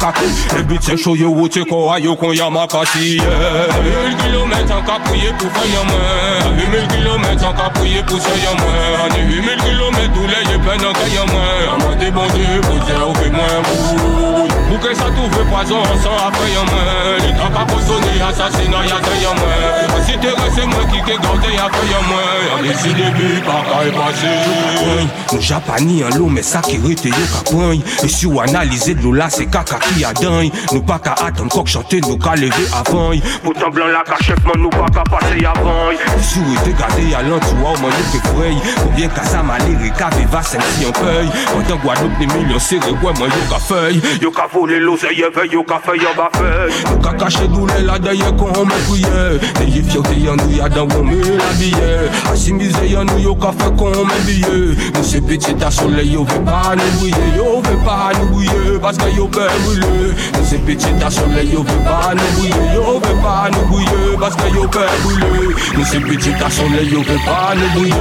Le but c'est chaud yo c'est quoi yo qu'on y a ma cassie 1000 km en capouillé pour faire moins. 8000 km en capouillé pour y'a moins. On est 8000 km tous les yeux plein en moins On m'a demandé pour dire au fait moins bout Pour que ça tout fait poison sans après y'a moins Les temps qu'a poissonné assassinat y'a ça y'a moins Si t'es resté moi qui t'es gardé y'a fait y'a moins On est si début par cas est passé. Nous japani en l'eau mais ça qui rete yo ka pogne Et si ou analyser de l'eau là c'est caca qui a dingue. Nous pas qu'à attendre qu'on chanter nous qu'à lever avant. Pourtant blanc là qu'à chef man nous pas qu'à passer avant. Si ou était gardé à l'entour au moins nous te fouille Combien qu'à ça maléré qu'à viva cinq si on paye Pendant Guadeloupe des millions serrés ouais moi yo ka feuille. Yo ka volé l'oseille veille yo ka feuille en bas feuille. Nous ka caché doulé là d'ailleurs qu'on me prière. N'ayez fierté y'en nous y'a dans où me la billet Assimiser y'en nous yo ka fait qu'on me billet. Nous c'est petit à soleil yo veut pas nous bouiller Yo veut pas nous bouiller parce que yo peut brûler Nous c'est petit à soleil yo veut pas nous bouiller Yo veut pas nous bouiller parce que yo peut brûler Nous c'est petit à soleil yo veut pas nous bouiller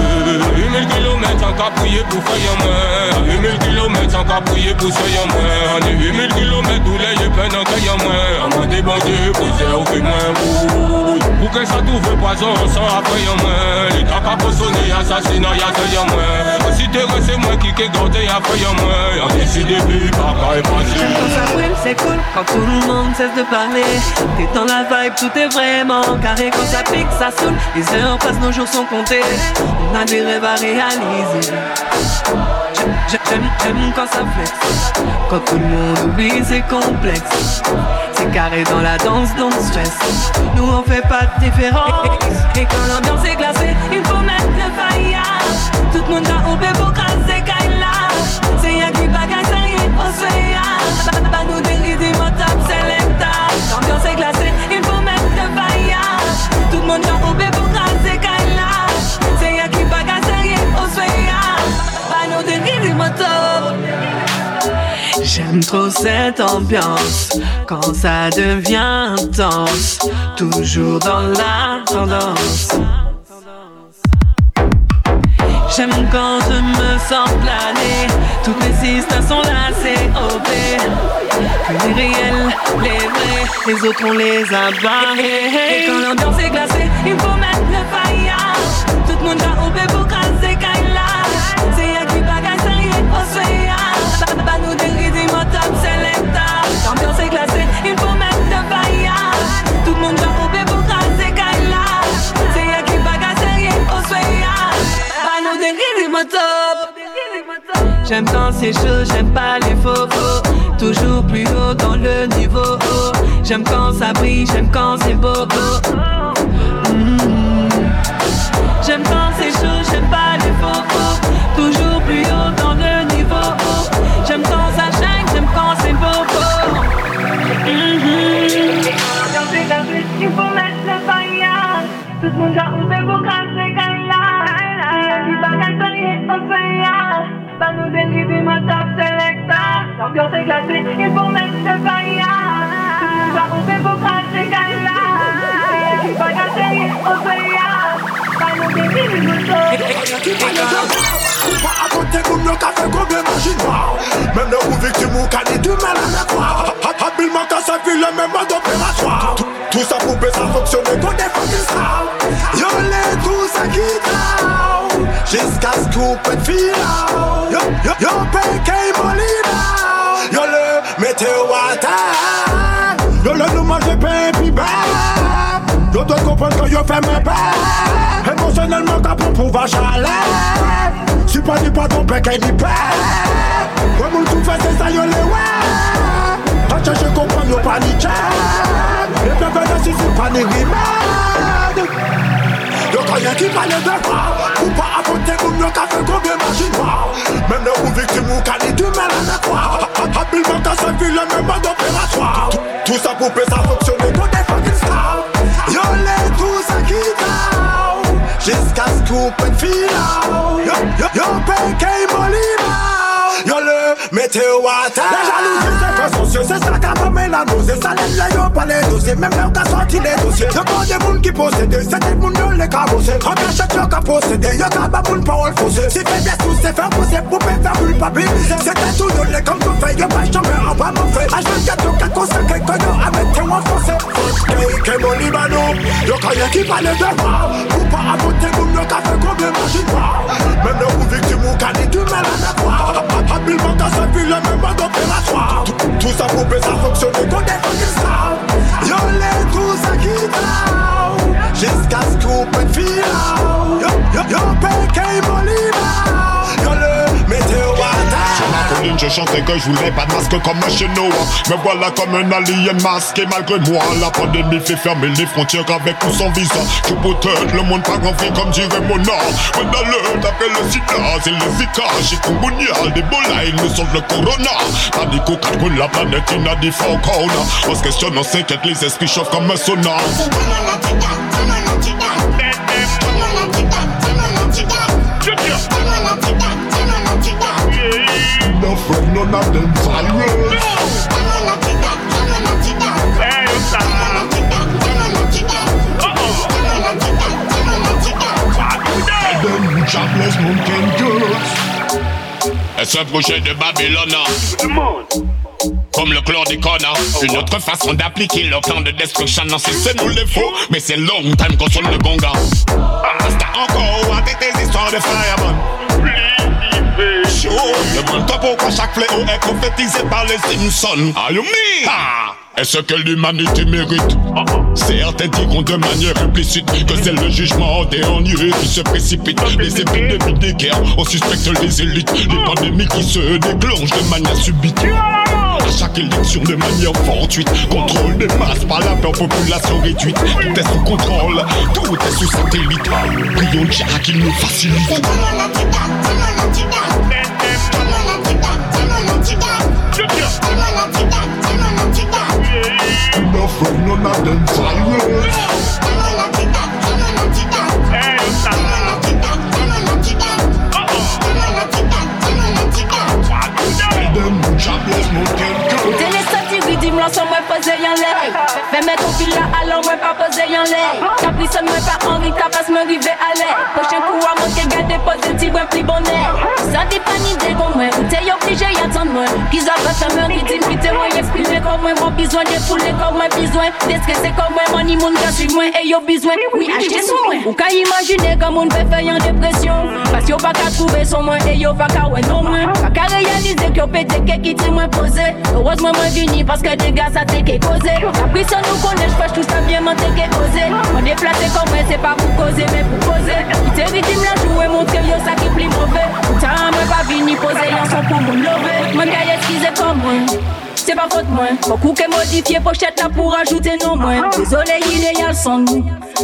1000 km en capouillé pour faire moins. 8000 km en capouillé pour ça y'a moins. On est 8000 km tous les yeux plein en caille moins On débandé pour ça au fait moins Pour que ça fait poison sans après y'a moins Les temps qu'a poissonné assassinat y'a ça y'a moins Si t'es resté moi qui t'es gardé après y'a moins On est si début par cas est passé Quand ça brûle, c'est cool quand tout le monde cesse de parler. T'es dans la vibe, tout est vraiment carré. Quand ça pique, ça saoule. Les heures passent, nos jours sont comptés. On a des rêves à réaliser. J'aime, quand ça flex. Quand tout le monde oublie ses complexes. C'est carré dans la danse, donc stress. Nous on fait pas de différence. Et quand l'ambiance est glacée, il faut mettre le fire. Tout le monde a oublié pour crasser Kaila. C'est y'a qui bagaille, c'est rien, on se nous des rythmes, on tape, c'est l'état. L'ambiance est glacée, il faut mettre J'aime trop cette ambiance quand ça devient intense, toujours dans la tendance. J'aime quand je me sens planer, toutes sisters sont c'est OP. Que les réels, les vrais, les autres on les a barrés. Et quand l'ambiance est glacée, il faut mettre le fire. Tout le monde a OP pour casser. C'est J'aime quand c'est chaud, j'aime pas les faux Toujours plus haut dans le niveau. J'aime quand ça brille, j'aime quand c'est beau. J'aime quand c'est chaud, j'aime pas les faux Toujours plus haut dans le Tout le monde a ouvert pour casser Kaila Il va gagner, on fait ya Bah nous dériver ma top selecta L'ambiance est glacée, il faut mettre le fire Tout le monde a ouvert pour casser Kaila Il va gagner, on fait ya Bah nous dériver ma top Pas à côté comme le café comme les machines Même le coup victime ou can du mal à me croire Habilement quand ça vit le même mode opératoire Tout- Tout ça pour ça fonctionne qu'on est fucking style Yo les tous à qui down Jusqu'à ce qu'on peut filer Yo, yo, yo, PK Molina Yo le météo water Yo le nous mange puis ben Yo dois comprendre que yo fait mes pains Émotionnellement quand pour pouvoir chaler Si pas du pas ton PK ni Ouais mon tout fait c'est ça yo les ouais Pas chercher comprendre yo paniquer Et bien ben si pas ni remède Yo quand y'a qui parle de quoi Ou pas côté comme qu'a fait combien machine quoi Même le ou victime ou qu'a du mal à me croire. Habilement quand ça vit le même mode opératoire. Tout- ça pour ça fonctionne pour des fucking stars Yo les tous à qui Jusqu'à ce qu'on Yo, yo, yo, PK Molina Yo le météo water. La jalousie c'est pas sociaux C'est ça qu'a formé la nausée. Ça l'aide là yo pas les dossiers. Même là qu'a sorti les dossiers. Yo pas des moun qui possédent C'est des moun yo les cabossés En cachette yo qu'a possédé. Yo qu'a pas moun parole faussée Si fait bien tout c'est faire poser Pour faire faire culpabiliser. C'était tout yo les comme tout fait Yo pas jamais en bas mon fait H24 yo qu'a consacré Que yo a mettre en Fuck que mon libano Yo quand y'a qui parle de moi. Ou pas voter moun yo qu'a fait combien machine moi Même le ou victime ou qu'a dit du mal à la croire Habilement ça vit le même Tout- ça pour ça fonctionne qu'on Yo les tous à qui Jusqu'à ce qu'on peut filer Yo, yo, yo, PK Je chantais que je voulais pas de masque comme chez Noah. Me voilà comme un alien masqué malgré moi. La pandémie fait fermer les frontières avec ou sans visa. Je peut-être le monde pas grand comme dirait Mona. Mais dans le d'après le sida, c'est le Zika, chikungunya, l'Ebola, ils nous sauvent le corona. Pas dit qu'au de la planète, il n'a dit fauna. On se questionne, on s'inquiète, les esprits chauffent comme un sauna. None of Est-ce un projet de Babylone comme le chlordécone, une autre façon d'appliquer leur plan de destruction. Non, c'est c'est nous les faux, mais c'est long time qu'on sonne le gonga. Rasta encore avec histoires de fireman. Demande-toi pourquoi chaque fléau est prophétisé par les Simpsons. Me? Ah, Est-ce que l'humanité mérite? Certains diront de manière implicite que c'est le jugement dernier qui se précipite. Les épidémies des guerres, on suspecte les élites. Les pandémies qui se déclenchent de manière subite. À chaque élection de manière fortuite Contrôle des masses par la peur population réduite Tout est sous contrôle, tout est sous satellite Prions Jah qu'il nous facilite No friend, none of them virus Them jobless mountain ton fil là, alors moi pas poser en l'air. T'as pris ça, moi pas envie, t'as pas se me river à l'air. Prochain coup, à manquer, garder positif, ouais, plus bonheur. Ça dépend d'idée comme moi, ou t'es obligé, y'attendre moi. Qu'ils avaient fait me rythme, qui t'es moi, exprimer comme moi, mon besoin de fouler comme moi, besoin. D'estresser comme moi, mon immun, qu'à suivre moi, et yo besoin. Oui, acheter son moi. Ou qu'à imaginer comme on peut faire en dépression. Parce que yo pas qu'à trouver son moi, et yo pas qu'à ouais non moi. Pas qu'à réaliser que yo pété, qui t'est moins posé. Heureusement, moi, vini, parce que des gars, ça t'est qu'est causé. La pris ça nous connaît, j'fais tout ça bien, m'en t'es qu'est causé. On déplacé comme moi, c'est pas pour causer, mais pour causer. Qui t'est rythme la jouer, montrer yo ça qui plus mauvais. Pourtant, moi, pas vini poser, y'en sont pour me lever. Moi, qu'à excuser comme moi. C'est pas faute moi, beaucoup que modifier pochette là pour ajouter non moins. Désolé, il est y'a le son.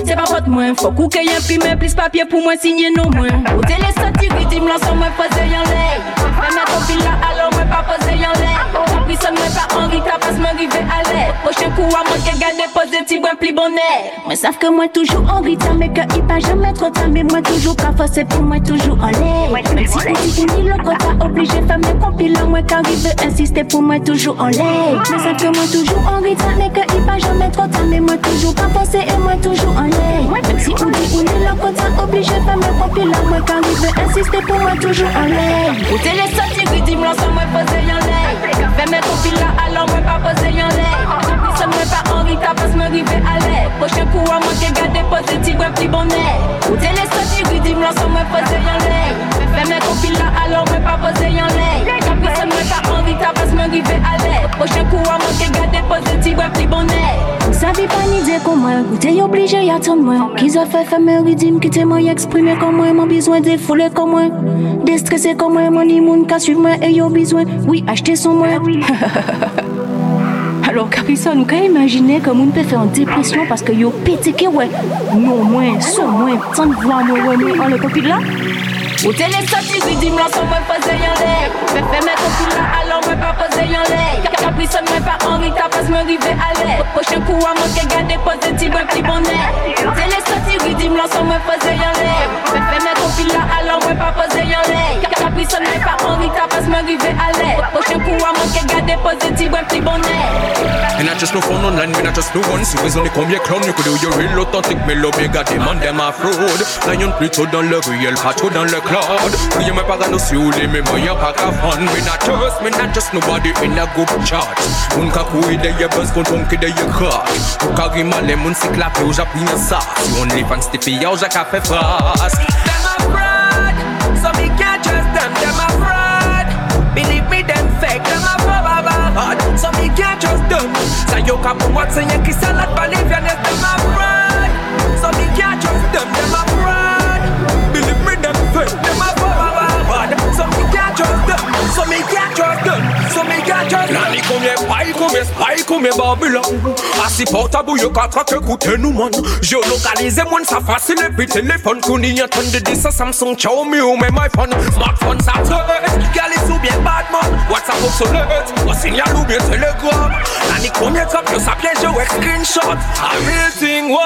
C'est pas faute moi, faut que y imprimer plus papier pour moi signer non moins. Au télé sorti rythme l'ensemble moi poser y'en l'air. Fais mettre ton fil là alors moi pas poser y'en l'air. Ça moi pas envie t'as pas se m'arriver à l'air. Prochain coup à moi que garder poser petit bois plus bonnet. Moi savent que moi toujours en mais que il pas jamais trop tard mais moi toujours pas forcé pour moi toujours en l'air. Même si on dit ni le quota obligé faire mes compilants moi qu'arrive insister pour moi toujours en l'air. Mais savent que moi toujours en rythme mais que il pas jamais trop tard mais moi toujours pas forcé et moi toujours en l'air. Même si on dit est le quota obligé faire mes compilants moi qu'arrive insister pour moi toujours en l'air. Au télé sorti rythme l'ensemble moi poser en l'air. Fais mes compilants alors moi pas poser en l'air. Ça me pas envie t'as pas se m'arriver à l'air. Prochain coup à moi que garder positif ouais plus bonnet. Au télé sorti rythme l'ensemble moi poser en l'air. Fais mes compilants alors moi pas poser en l'air. Ça me pas envie t'as pas se m'arriver à l'air. Prochain coup à moi que garder positif ouais plus bonnet. Vous savez pas ni dire comment Vous t'es obligé y'attendre moi. Qu'ils ont fait faire mes rythmes qui t'es moi exprimer comme moi. Mon besoin de fouler comme moi. Déstresser comme moi. Mon immun qu'à suivre moi et yo besoin. Oui, acheter son moi. Alors Carissa, nous quand imaginer comme on peut faire en dépression parce que yo pété que ouais. Non moins, sans moins, tant de voix moi ouais, mais on le copie là. Au télé sorti rythme l'ensemble moi poser en l'air. Fais fais mes copines là alors moi pas poser en l'air. Caprice moi pas envie t'as pas se me river à l'air. Prochain coup à moi que garder positif ouais petit bonnet. Au télé sorti rythme l'ensemble moi poser en l'air. Fais fais mes copines là alors moi pas poser en l'air. Caprice moi pas envie t'as pas se me river à l'air. Prochain coup à moi que garder positif ouais petit bonnet. And I just no phone online, me not just no one Si vous en combien clown, you could do your real authentic Mais l'obéga demande them a fraud Lion plutôt dans le réel, pas dans le cloud Oui, me ou les mais moi y'a pas qu'à fun Me not just, me not just nobody in a group chat Moun ka kouye de ye buzz kon tom ki de ye krat Ou ka rima le moun si klape ou ja pina sa Si on fans te fiya ou ja ka fe fras Them a fraud, so me can't trust them. Them a fraud. Believe me, them fake. Them a fraud, so me can't trust them. Say you cap what's in your kiss a lot, believe yes, them a fraud. Me combien paille, combien spy, combien Babylon. Assis portable, yo ka traque écouter nous man Géolocaliser moun ça facile et puis téléphone Qu'on y entend de dire ça Samsung, Xiaomi ou même iPhone. Smartphone ça traite, gal est sous bien bad man? WhatsApp obsolète, ou signal ou bien Telegram Nani combien cap, yo ça piège ou screenshot. A real thing, wow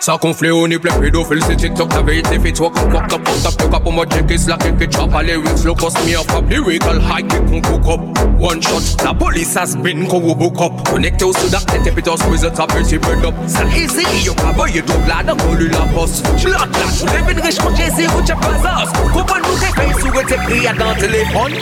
ça conflé on est plein pédophile, c'est TikTok, la vérité fait toi comme quoi, top, top, top, top, pour moi, check is la kick it, chop, les lyrics, low cost me up, up, lyrical, high kick, on cook up, one shot, la police has been, book up, connecté au Soudan, les tépitos, with the top, c'est bread up, ça easy, yo, boy, tout là, dans le la j'lot là, tu lèves une riche, mon Jay-Z, ou tu pas as, comprends nous tes faces, ou tes cris dans le téléphone,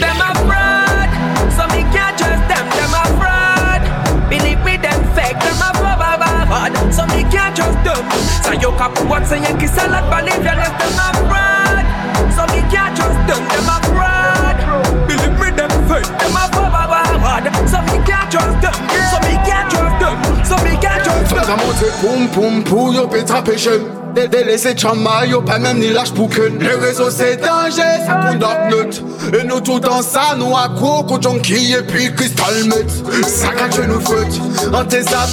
Them a fraud, so me can't trust them. Them a fraud. Believe me, them fake. Them a fraud, so me can't trust them. Say you cap What's in your kiss a lot, believe you yes, them a fraud. So me can't trust them. Them a fraud. Believe me, them fake. Them a fraud, so me can't trust them. So me can't trust them. So me can't trust Fais them. monter poum poum pou yo pétra péché délaissé chama yo pas même ni lâche pour que Les réseaux c'est danger, ça compte darknet Et nous tout dans ça, nous à coco junkie et puis crystal met Ça cache nous faute En tes ça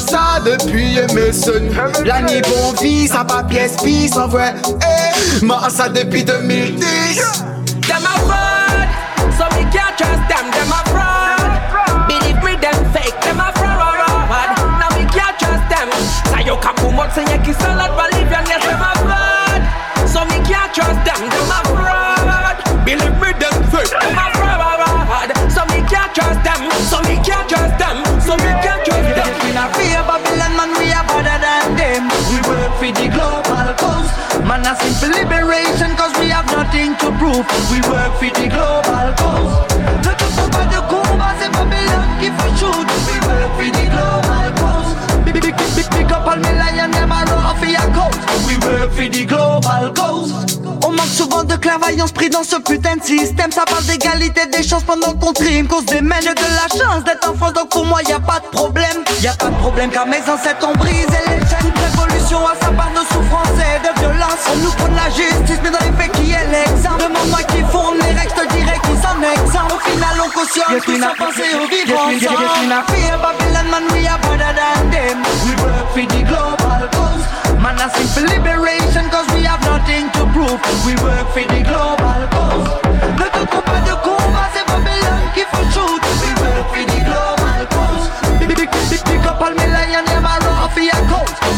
depuis Emerson La ni bon vie, ça pas pièce pisse en vrai Eh, moi ça depuis 2010 Them a fraud, so me can't trust them. Them a fraud. But say Yankee salad Bolivian, yes, them a fraud So me can't trust them, them a fraud Believe me, them fake, them a fraud So me can't trust them, so me can't trust them So me can't trust them. We not fear Babylon, man, we are better than them. We work for the global cause. Man, a simple liberation cause we have nothing to prove. We work for the global cause. Look up over the Kumbas and Babylon, give a shoot. We work for the global big, big up all me lion, them a rough for your cause. We work for the global cause. On manque souvent de clairvoyance pris dans ce putain de système. Ça parle d'égalité des chances pendant qu'on trime. Cause des mènes de la chance d'être en France, donc pour moi y a pas de problème. Y a pas de problème car mes ancêtres ont brisé les chaînes. Révolution à sa part de souffrance et de violence. On nous prend la justice, mais dans les faits qui est l'exemple? Demande-moi qui font les règles, je te dirai qui s'en exempt. Au final, on cautionne tout sans penser aux vivants. Fear Babylon, man, we are better than them. We work for the global cause. Man, a simple liberation, cause we have nothing to prove. We work for the global cause. Ne te trompe pas de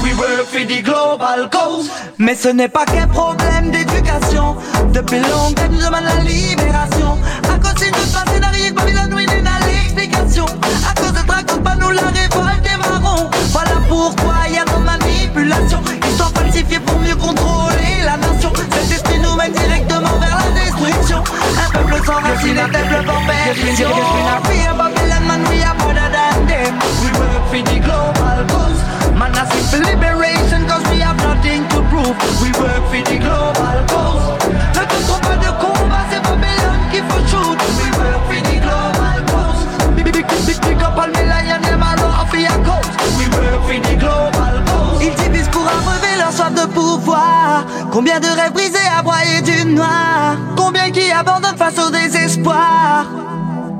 We work for the global cause. Mais ce n'est pas qu'un problème d'éducation. Depuis longtemps, nous demandons la libération. À cause d'une passé d'arrière, Babylone, oui, n'est à l'explication. À cause de raconte pas nous la révolte des marrons. Voilà pourquoi y a nos manipulations. Histoire falsifiée pour mieux contrôler la nation. Cet esprit nous mène directement vers la destruction. Un peuple sans racine, un peuple en perdition. Babylon, we. We the global cause. Man, a simple liberation, cause we have nothing to prove. We work for the global cause. Ne te trompe pas de combat, c'est Babylon qui faut shoot. We work for the global cause. Big, big, big, big, big up all me lion, them a raw for your cause. We work for the global cause. Ils divisent pour abreuver leur soif de pouvoir. Combien de rêves brisés à broyer du noir. Combien qui abandonnent face au désespoir.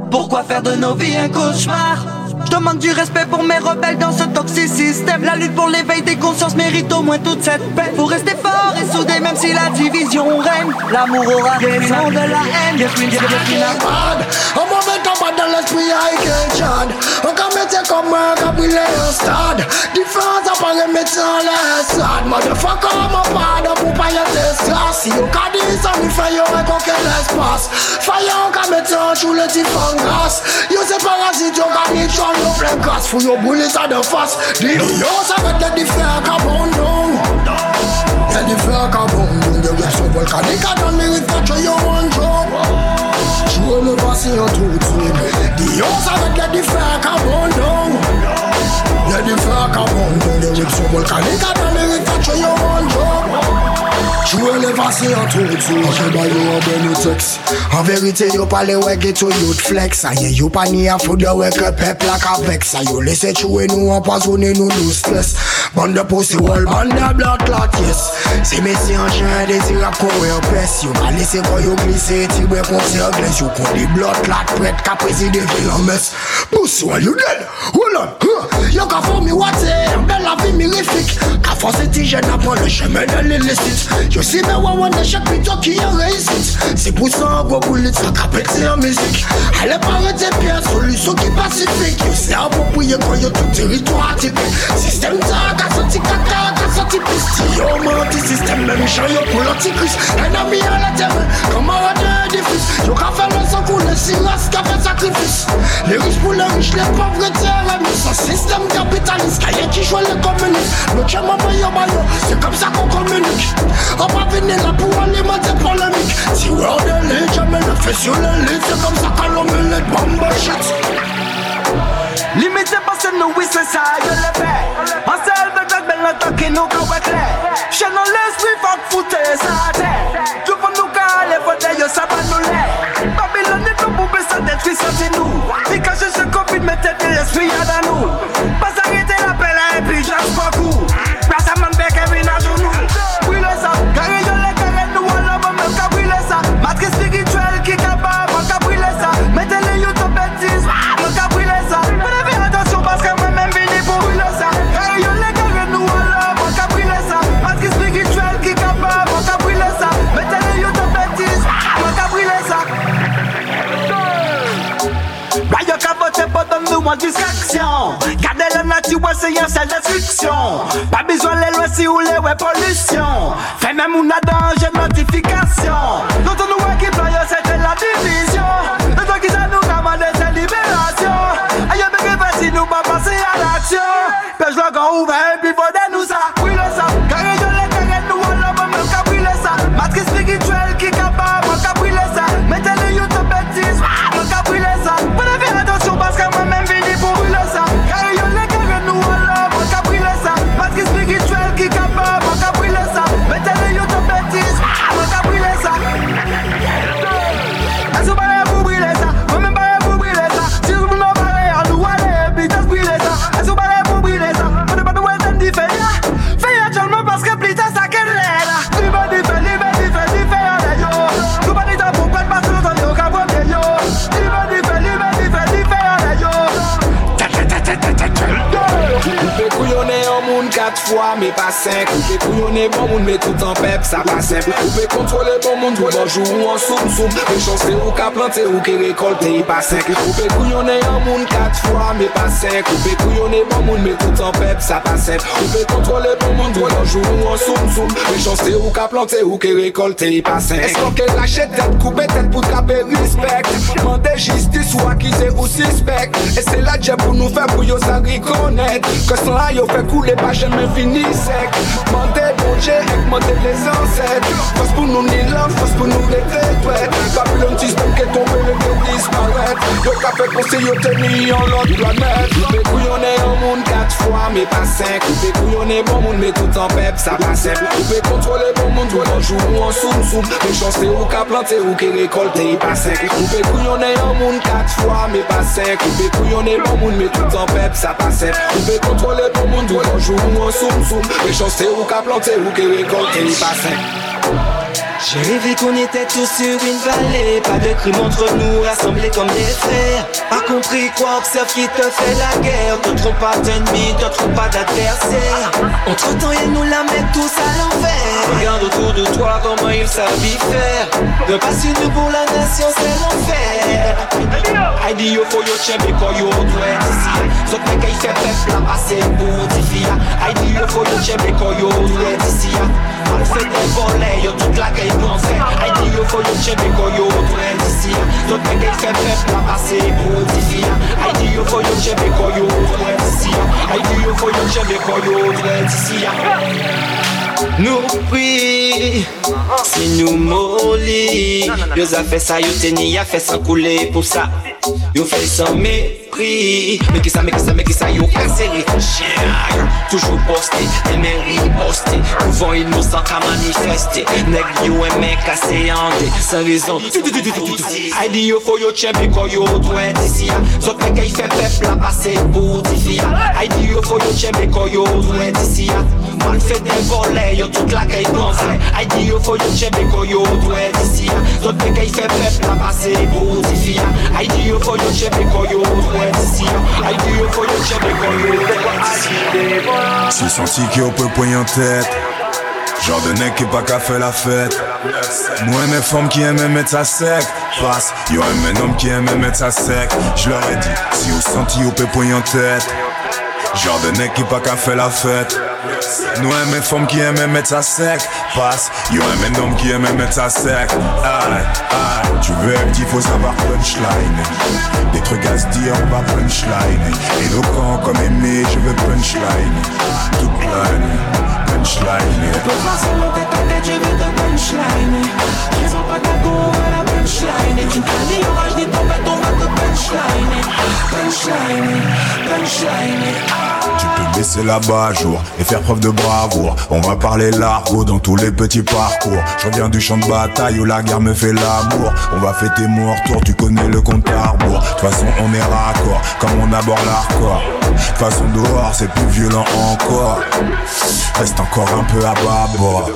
Pourquoi faire de nos vies un cauchemar? Je demande du respect pour mes rebelles dans ce toxique système. La lutte pour l'éveil des consciences mérite au moins toute cette peine Faut rester fort et soudé même si la division règne. L'amour aura raison de la haine Yes, we get it, Un mauvais combat dans l'esprit avec un chad On can mettre comme un cabriolet un stade Différence apparaît mettant les stades Motherfucker, mon pardon pour pas y être stress Si on can dire ça, il fait y'aurait conquer l'espace Fire, on can mettre un chou le type en grâce Yo c'est parasite, on can dire chou yo plein gas For your bullets at the fast. The yo ça va te diffère qu'à bon don Te diffère qu'à bon don De reaction volcanique à dans mérite catch yo one job Joue le passé en tout The yo ça va te diffère qu'à bon don Te diffère qu'à bon don De reaction volcanique à dans mérite catch yo one job Jwe le vase an tou tou Anche ba yo an ben nou seks An verite yo pale we geto yo t flex. Aye yo pa ni an fude we ke pep la ka veks Aye yo lese chwe nou an pas one nou nou stres Bande posi wol, bande blot lot yes. Se mesi an chen desi rap kowe an pes Yo ma lese kwa yo glise eti we kon se an gles Yo kon di blot lot pret ka presi de vi an mes Bous wè you dead, hold on huh. Yo ka fò mi wate, bel avi mi refik Ka fò se ti jen apan le chemen de lilisit Yo si me wè wè ne chek pito ki yon réussite C'est pour ça un gros bullet ça ka pété en musique Allez paraître pierre solution qui pacifique Yo c'est approprié quand yo tout territoire atypique Système ta ka senti kaka ka senti piste Yo menti système même chan yo pour l'antichrist Ennemi à la terre camarade édifice Yo ka fait le sang couler si race ka fait sacrifice. Les riches pour les riches les pauvres terres Ce système capitaliste Kaye qui joue les communistes. Le tchèma bayo bayo C'est comme ça qu'on communique. On va venir là pour alimenter polémique. Si ouais on est lit, jamais le fait sur le lit C'est comme ça qu'on l'omelette bombe shit. Limite oui c'est ça, je le fais. En seul de ta belle nota qui nous ka Chez nous l'esprit fuck foutre ça terre Tout pour faut d'ailleurs ça va nous l'air Babylone est tout pour ça détruit ça c'est nous Puis quand je suis Covid, mettez de l'esprit à dans moi distraction Gardez la nature, c'est un seul destruction Pas besoin les lois si ou les ouais pollution. Fait même a danger notification. Nous on nous qui plaît, c'était la division. Nous on qui ça nous commande c'est libération. Aïe bébé si nous pas passer à l'action. Pêche le grand ouvert puis faut nous ça quatre fois, mais pas cinq. Ou fait couillonner bon monde, mais tout en pep, ça pas simple. Ou fait contrôler bon monde, tout en joue ou en soum soum. Mais chancer ou qu'à planter ou qu'à récolter, pas cinq. Ou fait couillonner un monde quatre fois, mais pas cinq. Ou fait couillonner bon monde, mais tout en pep, ça pas simple. Ou fait contrôler bon monde, tout en joue ou en soum soum. Mais chancer ou qu'à planter ou qu'à récolter, pas cinq. Est-ce qu'on qu'elle lâche tête, couper tête pour taper respect? Demander justice ou accuser ou suspect. Et c'est là Dieu pour nous faire pour yo ça reconnaître. Que sans là yo fait couler pas jamais fini sec. Mandez bon Dieu et mandez les ancêtres. Force pour nous ni l'homme, force pour nous les ouais. Babylone système qui est tombé, le Dieu disparaître. Qu'a fait conseil yo tenu en l'autre planète. Coupé couillonner au monde quatre fois, mais pas cinq. Coupé couillonner bon monde, mais tout en pep, ça passe simple. Contrôler bon monde, toi en joue ou en soum soum. Mais chancer ou qu'à planter ou qu'à récolter, pas cinq. Coupé couillonner au monde quatre fois, mais pas cinq. Coupé couillonner bon monde, mais tout en pep, ça passe simple. Contrôler bon monde, toi en joue ou en soum soum. Mais chancer ou qu'à planter ou qu'à récolter, pas cinq. J'ai rêvé qu'on était tous sur une vallée. Pas de crime entre nous, rassemblés comme des frères. Pas compris quoi, observe qui te fait la guerre. Te trompe pas d'ennemis, te trompe pas d'adversaire Entre temps ils nous la mettent tous à l'envers. Regarde autour de toi comment ils savent y faire De passer nous pour la nation c'est l'enfer. I dit yo faut yo tchèbe quand yo doit ici Zot mec il fait peuple la passer pour diffia I dit yo faut yo tchèbe quand yo doit ici Mal fait des volets, yo toute la pensé Ay di yo fo yo chebe ko yo twen disi Zot men gen fe pep la pase pou disi Ay di yo fo yo chebe ko yo twen disi Ay di yo fo yo chebe ko yo twen disi Nou pri, si nou moli Yo za fe sa, yo teni ya fe san koule pou sa Yo fe san mepri Me ki sa, me ki sa, me ki sa, yo kase reflechir Toujours posté, eme riposte Pouvan innocent ka manifeste Neg yo eme kase yande San rezon Ay di yo fo yo chembe ko yo dwe disi Zot me kay fe pep la pase pou difi Ay di yo fo yo chembe ko yo dwe disi Man fe de vole yo tout la pense Ay di yo fo yo chembe ko yo dwe disi Zot me kay fe pep la pase pou difi Ay di yo fo yo chembe ko yo dwe disi di yo fo yo chembe ko yo dwe disi J'ai senti qu'on peut poigner en tête. Genre de nec qui pas qu'à faire la fête. Moi, mes femmes qui aiment mettre ça sec. Passe, yo, un homme qui aime mettre ça sec. Je leur ai dit, si vous senti, on peut poigner en tête. Genre de qui pas qu'à faire la fête. Nous aimons femmes qui aiment mettre ça sec. Passe, yo un homme qui aime mettre ça sec. Aïe, aïe, tu veux un petit, faut savoir punchline. Des trucs à se dire, on va punchline. Éloquent comme aimé, je veux punchline. Toute nuit, punchline. Baisser la jour et faire preuve de bravoure. On va parler l'argot dans tous les petits parcours. Je reviens du champ de bataille où la guerre me fait l'amour. On va fêter mon retour, tu connais le compte à rebours. De toute façon, on est raccord comme on aborde l'hardcore. De toute façon, dehors, c'est plus violent encore. Reste encore un peu à bâbord.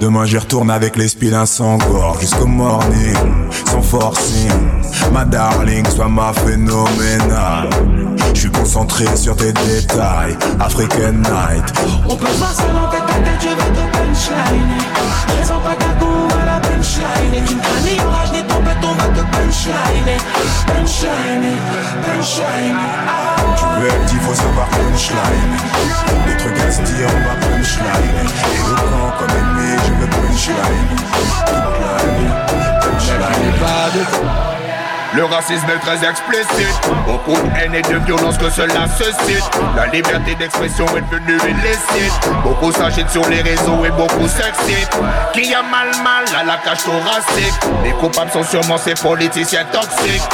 Demain, j'y retourne avec l'esprit d'un sangor. Jusqu'au morning, sans forcing. Ma darling, sois ma phénoménale. Je suis concentré sur tes détails. African night. On peut passer mon tête à tête, je veux te punchline Raison pas d'ago à la punchline Et tu me dis orage, ni tempête, on va te punchline Punchline, punchline Tu veux un petit, faut savoir punchline. Des trucs à se dire, on va punchline. Et au camp comme ennemi, je veux punchline. Toute la nuit, punchline. Le racisme est très explicite. Beaucoup de haine et de violence que cela suscite. La liberté d'expression est devenue illicite. Beaucoup s'agitent sur les réseaux et beaucoup s'excitent. Qui a mal mal à la cage thoracique. Les coupables sont sûrement ces politiciens toxiques.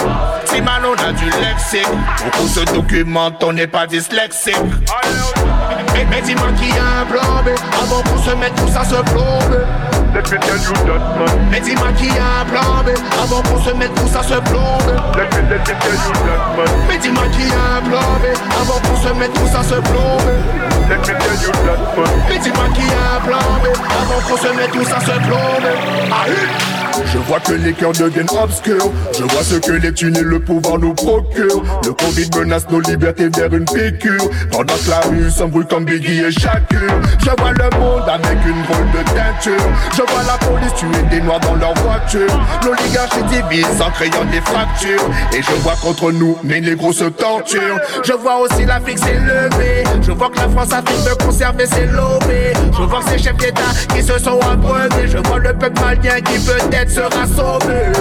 Si mal on a du lexique. Beaucoup se documentent, on n'est pas dyslexique. Mais, mais dis-moi qui a un plan Avant qu'on se mette tous à se plomber Let me tell you that man. Mais dis-moi qui a un plan B Avant qu'on se mette tous à se plomber Let me, let me tell you that man. Mais dis-moi qui a un plan B Avant qu'on se mette tous à se plomber Let me tell you that man. Mais dis-moi qui a un plan B Avant qu'on se mette tous à se plomber Aïe Je vois que les cœurs deviennent obscurs. Je vois ce que les thunes et le pouvoir nous procurent. Le Covid menace nos libertés vers une piqûre. Pendant que la rue s'embrouille comme Biggie et Shakur. Je vois le monde avec une drôle de teinture. Je vois la police tuer des noirs dans leur voiture. L'oligarchie divise en créant des fractures. Et je vois contre nous, les négros se torturent. Je vois aussi l'Afrique s'élever. Je vois que la France a fait de conserver ses lobés. Je vois que ces chefs d'État qui se sont abreuvés. Je vois le peuple malien qui sera sauvé.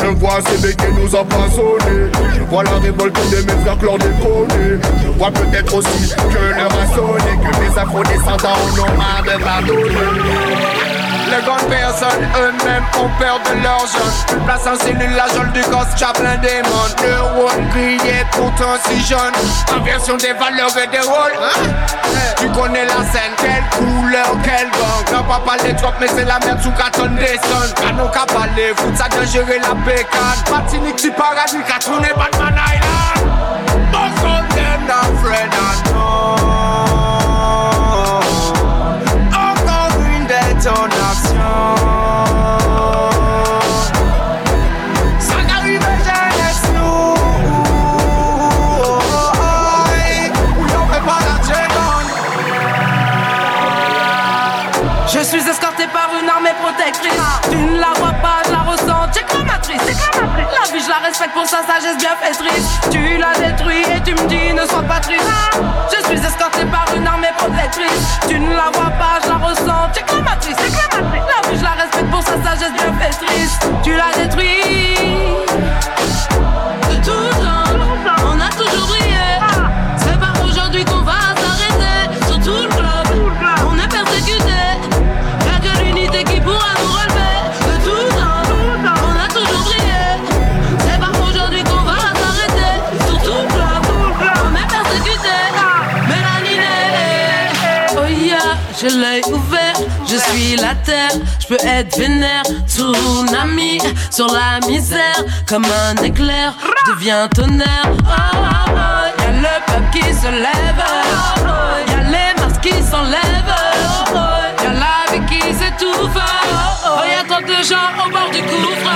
Je vois ces mecs nous empoisonnés. Je vois la révolte des mes frères chlordéconés. Je vois peut-être aussi que l'heure a. Que les afro-descendants en ont marre de. Les grandes personnes eux-mêmes ont peur de leur jeune Place en cellule la jolle du gosse Chaplin démon Neurones grillés pourtant si jeune. Inversion des valeurs et des rôles. Hein? Tu connais la scène, quelle couleur, quel gang. Non pas parler trop mais c'est la merde sous carton des sons Canon qu'à parler, fout ça de gérer la pécane Patinique du paradis, qu'a tourné Batman Island. Most of them not and know La respecte pour sa sagesse bienfaitrice. Tu la détruis et tu me dis ne sois pas triste. Je suis escorté par une armée protectrice. Tu ne la vois pas, je la ressens. Check la matrice. La vie, je la respecte pour sa sagesse bienfaitrice. Tu la détruis. J'ai l'œil ouvert, je suis la terre, je peux être vénère, tsunami sur la misère, comme un éclair, deviens tonnerre. Oh, oh, oh, y'a le peuple qui se lève, oh, oh, y'a les masques qui s'enlèvent, au bord du gouffre.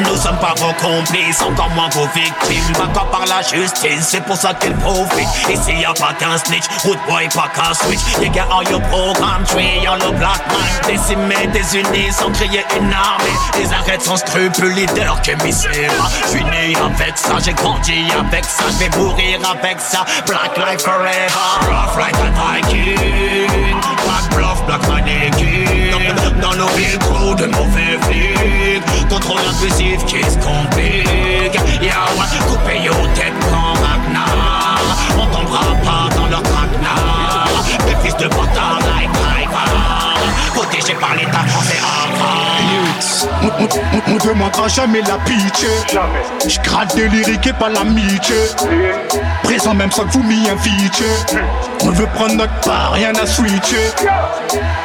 Nous sommes pas vos complices, encore moins vos victimes. Qu'à par la justice, c'est pour ça qu'ils profitent. Ici y'a pas qu'un snitch, root boy pas qu'un switch. Les gars ont your programme, triant le black man. Décimés, désunis, sans crier une armée. Les arrêtes sans scrupules, leader que missile. Je suis né avec ça, j'ai grandi avec ça, je vais mourir avec ça. Black life forever, rough like a Viking. Black bluff, black mannequin. Nos villes, trop de mauvais flics. Contrôle intrusif qui se complique. Ouais, coupez aux têtes quand Ragnar. On tombera pas dans leur traquenard. Des fils de bâtard like Ivar. Protégés par l'état français avant. On, on, on demandera jamais la pitié. Je gratte des lyriques et pas l'amitié. Présent même sans que vous m'y invitiez. On veut prendre notre part, rien à switcher.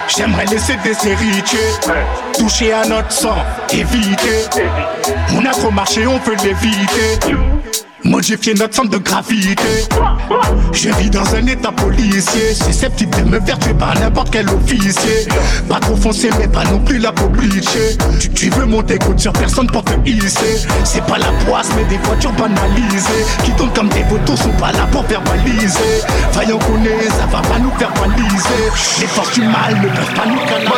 J'aimerais laisser des héritiers. Toucher à notre sang, éviter. On a trop marché, on veut l'éviter. Modifier notre centre de gravité. Je vis dans un état policier. Susceptible de me faire tuer par n'importe quel officier. Pas trop foncé, mais pas non plus la bleachée. Tu, tu veux monter compte sur personne pour te hisser. C'est pas la poisse, mais des voitures banalisées. Qui tournent comme des photos, sont pas là pour verbaliser. Vaillant qu'on est, ça va pas nous verbaliser. Les forces du mal ne peuvent pas nous canaliser.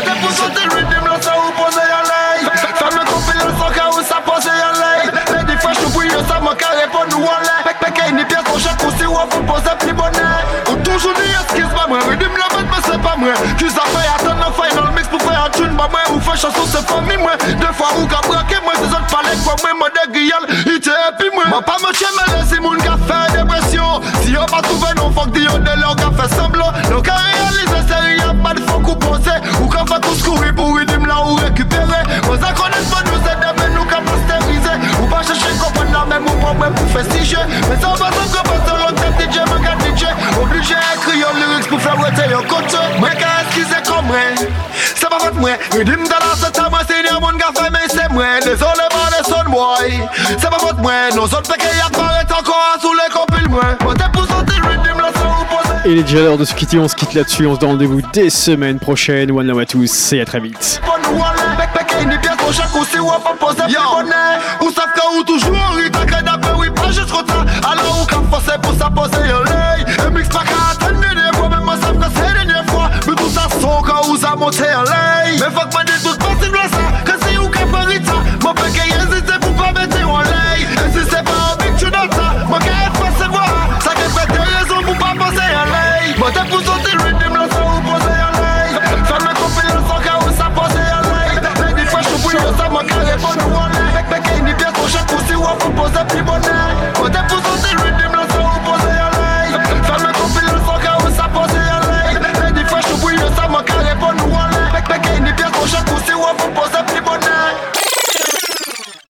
M'a carré pour nous en l'air. Pek, pek, une pièce pour ou faut poser plus bonnet. Ou toujours dit, excuse pas moi, rythme le bête, mais c'est pas moi. Tu ça fait attendre un final mix pour faire un tune, bah moi, ou fait chanson, c'est famille, moi. Deux fois, ou qu'a braqué, moi, c'est autres palais, quoi, moi, moi, de il t'est happy, moi. M'a pas me mais laissez mon faire dépression. Si on pas trouvé, non, faut que Dieu de leur gars fait semblant. Donc, à réaliser, c'est rien, pas de faux coup posé. Ou qu'on fait courir pour rythme là, ou récupérer. Moi, ça connaît pas nous aider, mais nous. La même, ou problème pour si Mais ça va sans que pas sur l'autre DJ, me gars DJ. Obligé à écrire un lyrics pour faire voter un côté. Moi, qu'à excuser comme moi. C'est pas votre moi. Rythme dans la tête, moi, c'est mon gars fait, mais c'est moi. Désolé, pas les son boy. C'est pas votre moi. Nos autres péquets, apparaît encore sous les compiles, moi. Moi, t'es pour sortir rythme, là, ça vous pose. Et il est déjà l'heure de se quitter, on se quitte là-dessus, on se donne rendez-vous dès semaine prochaine. One love à tous et à très vite. Pek, pek, Ni pièce pour chaque ou si poser plus bonnet. Ou savent que ou toujours il t'a qu'à d'appeler oui pas juste trop tard Alors ou qu'à forcer pour ça poser un lay Et mix pas qu'à attendre des fois Même moi savent que c'est la dernière fois. Mais tout ça son quand vous a monté un lay Mais fuck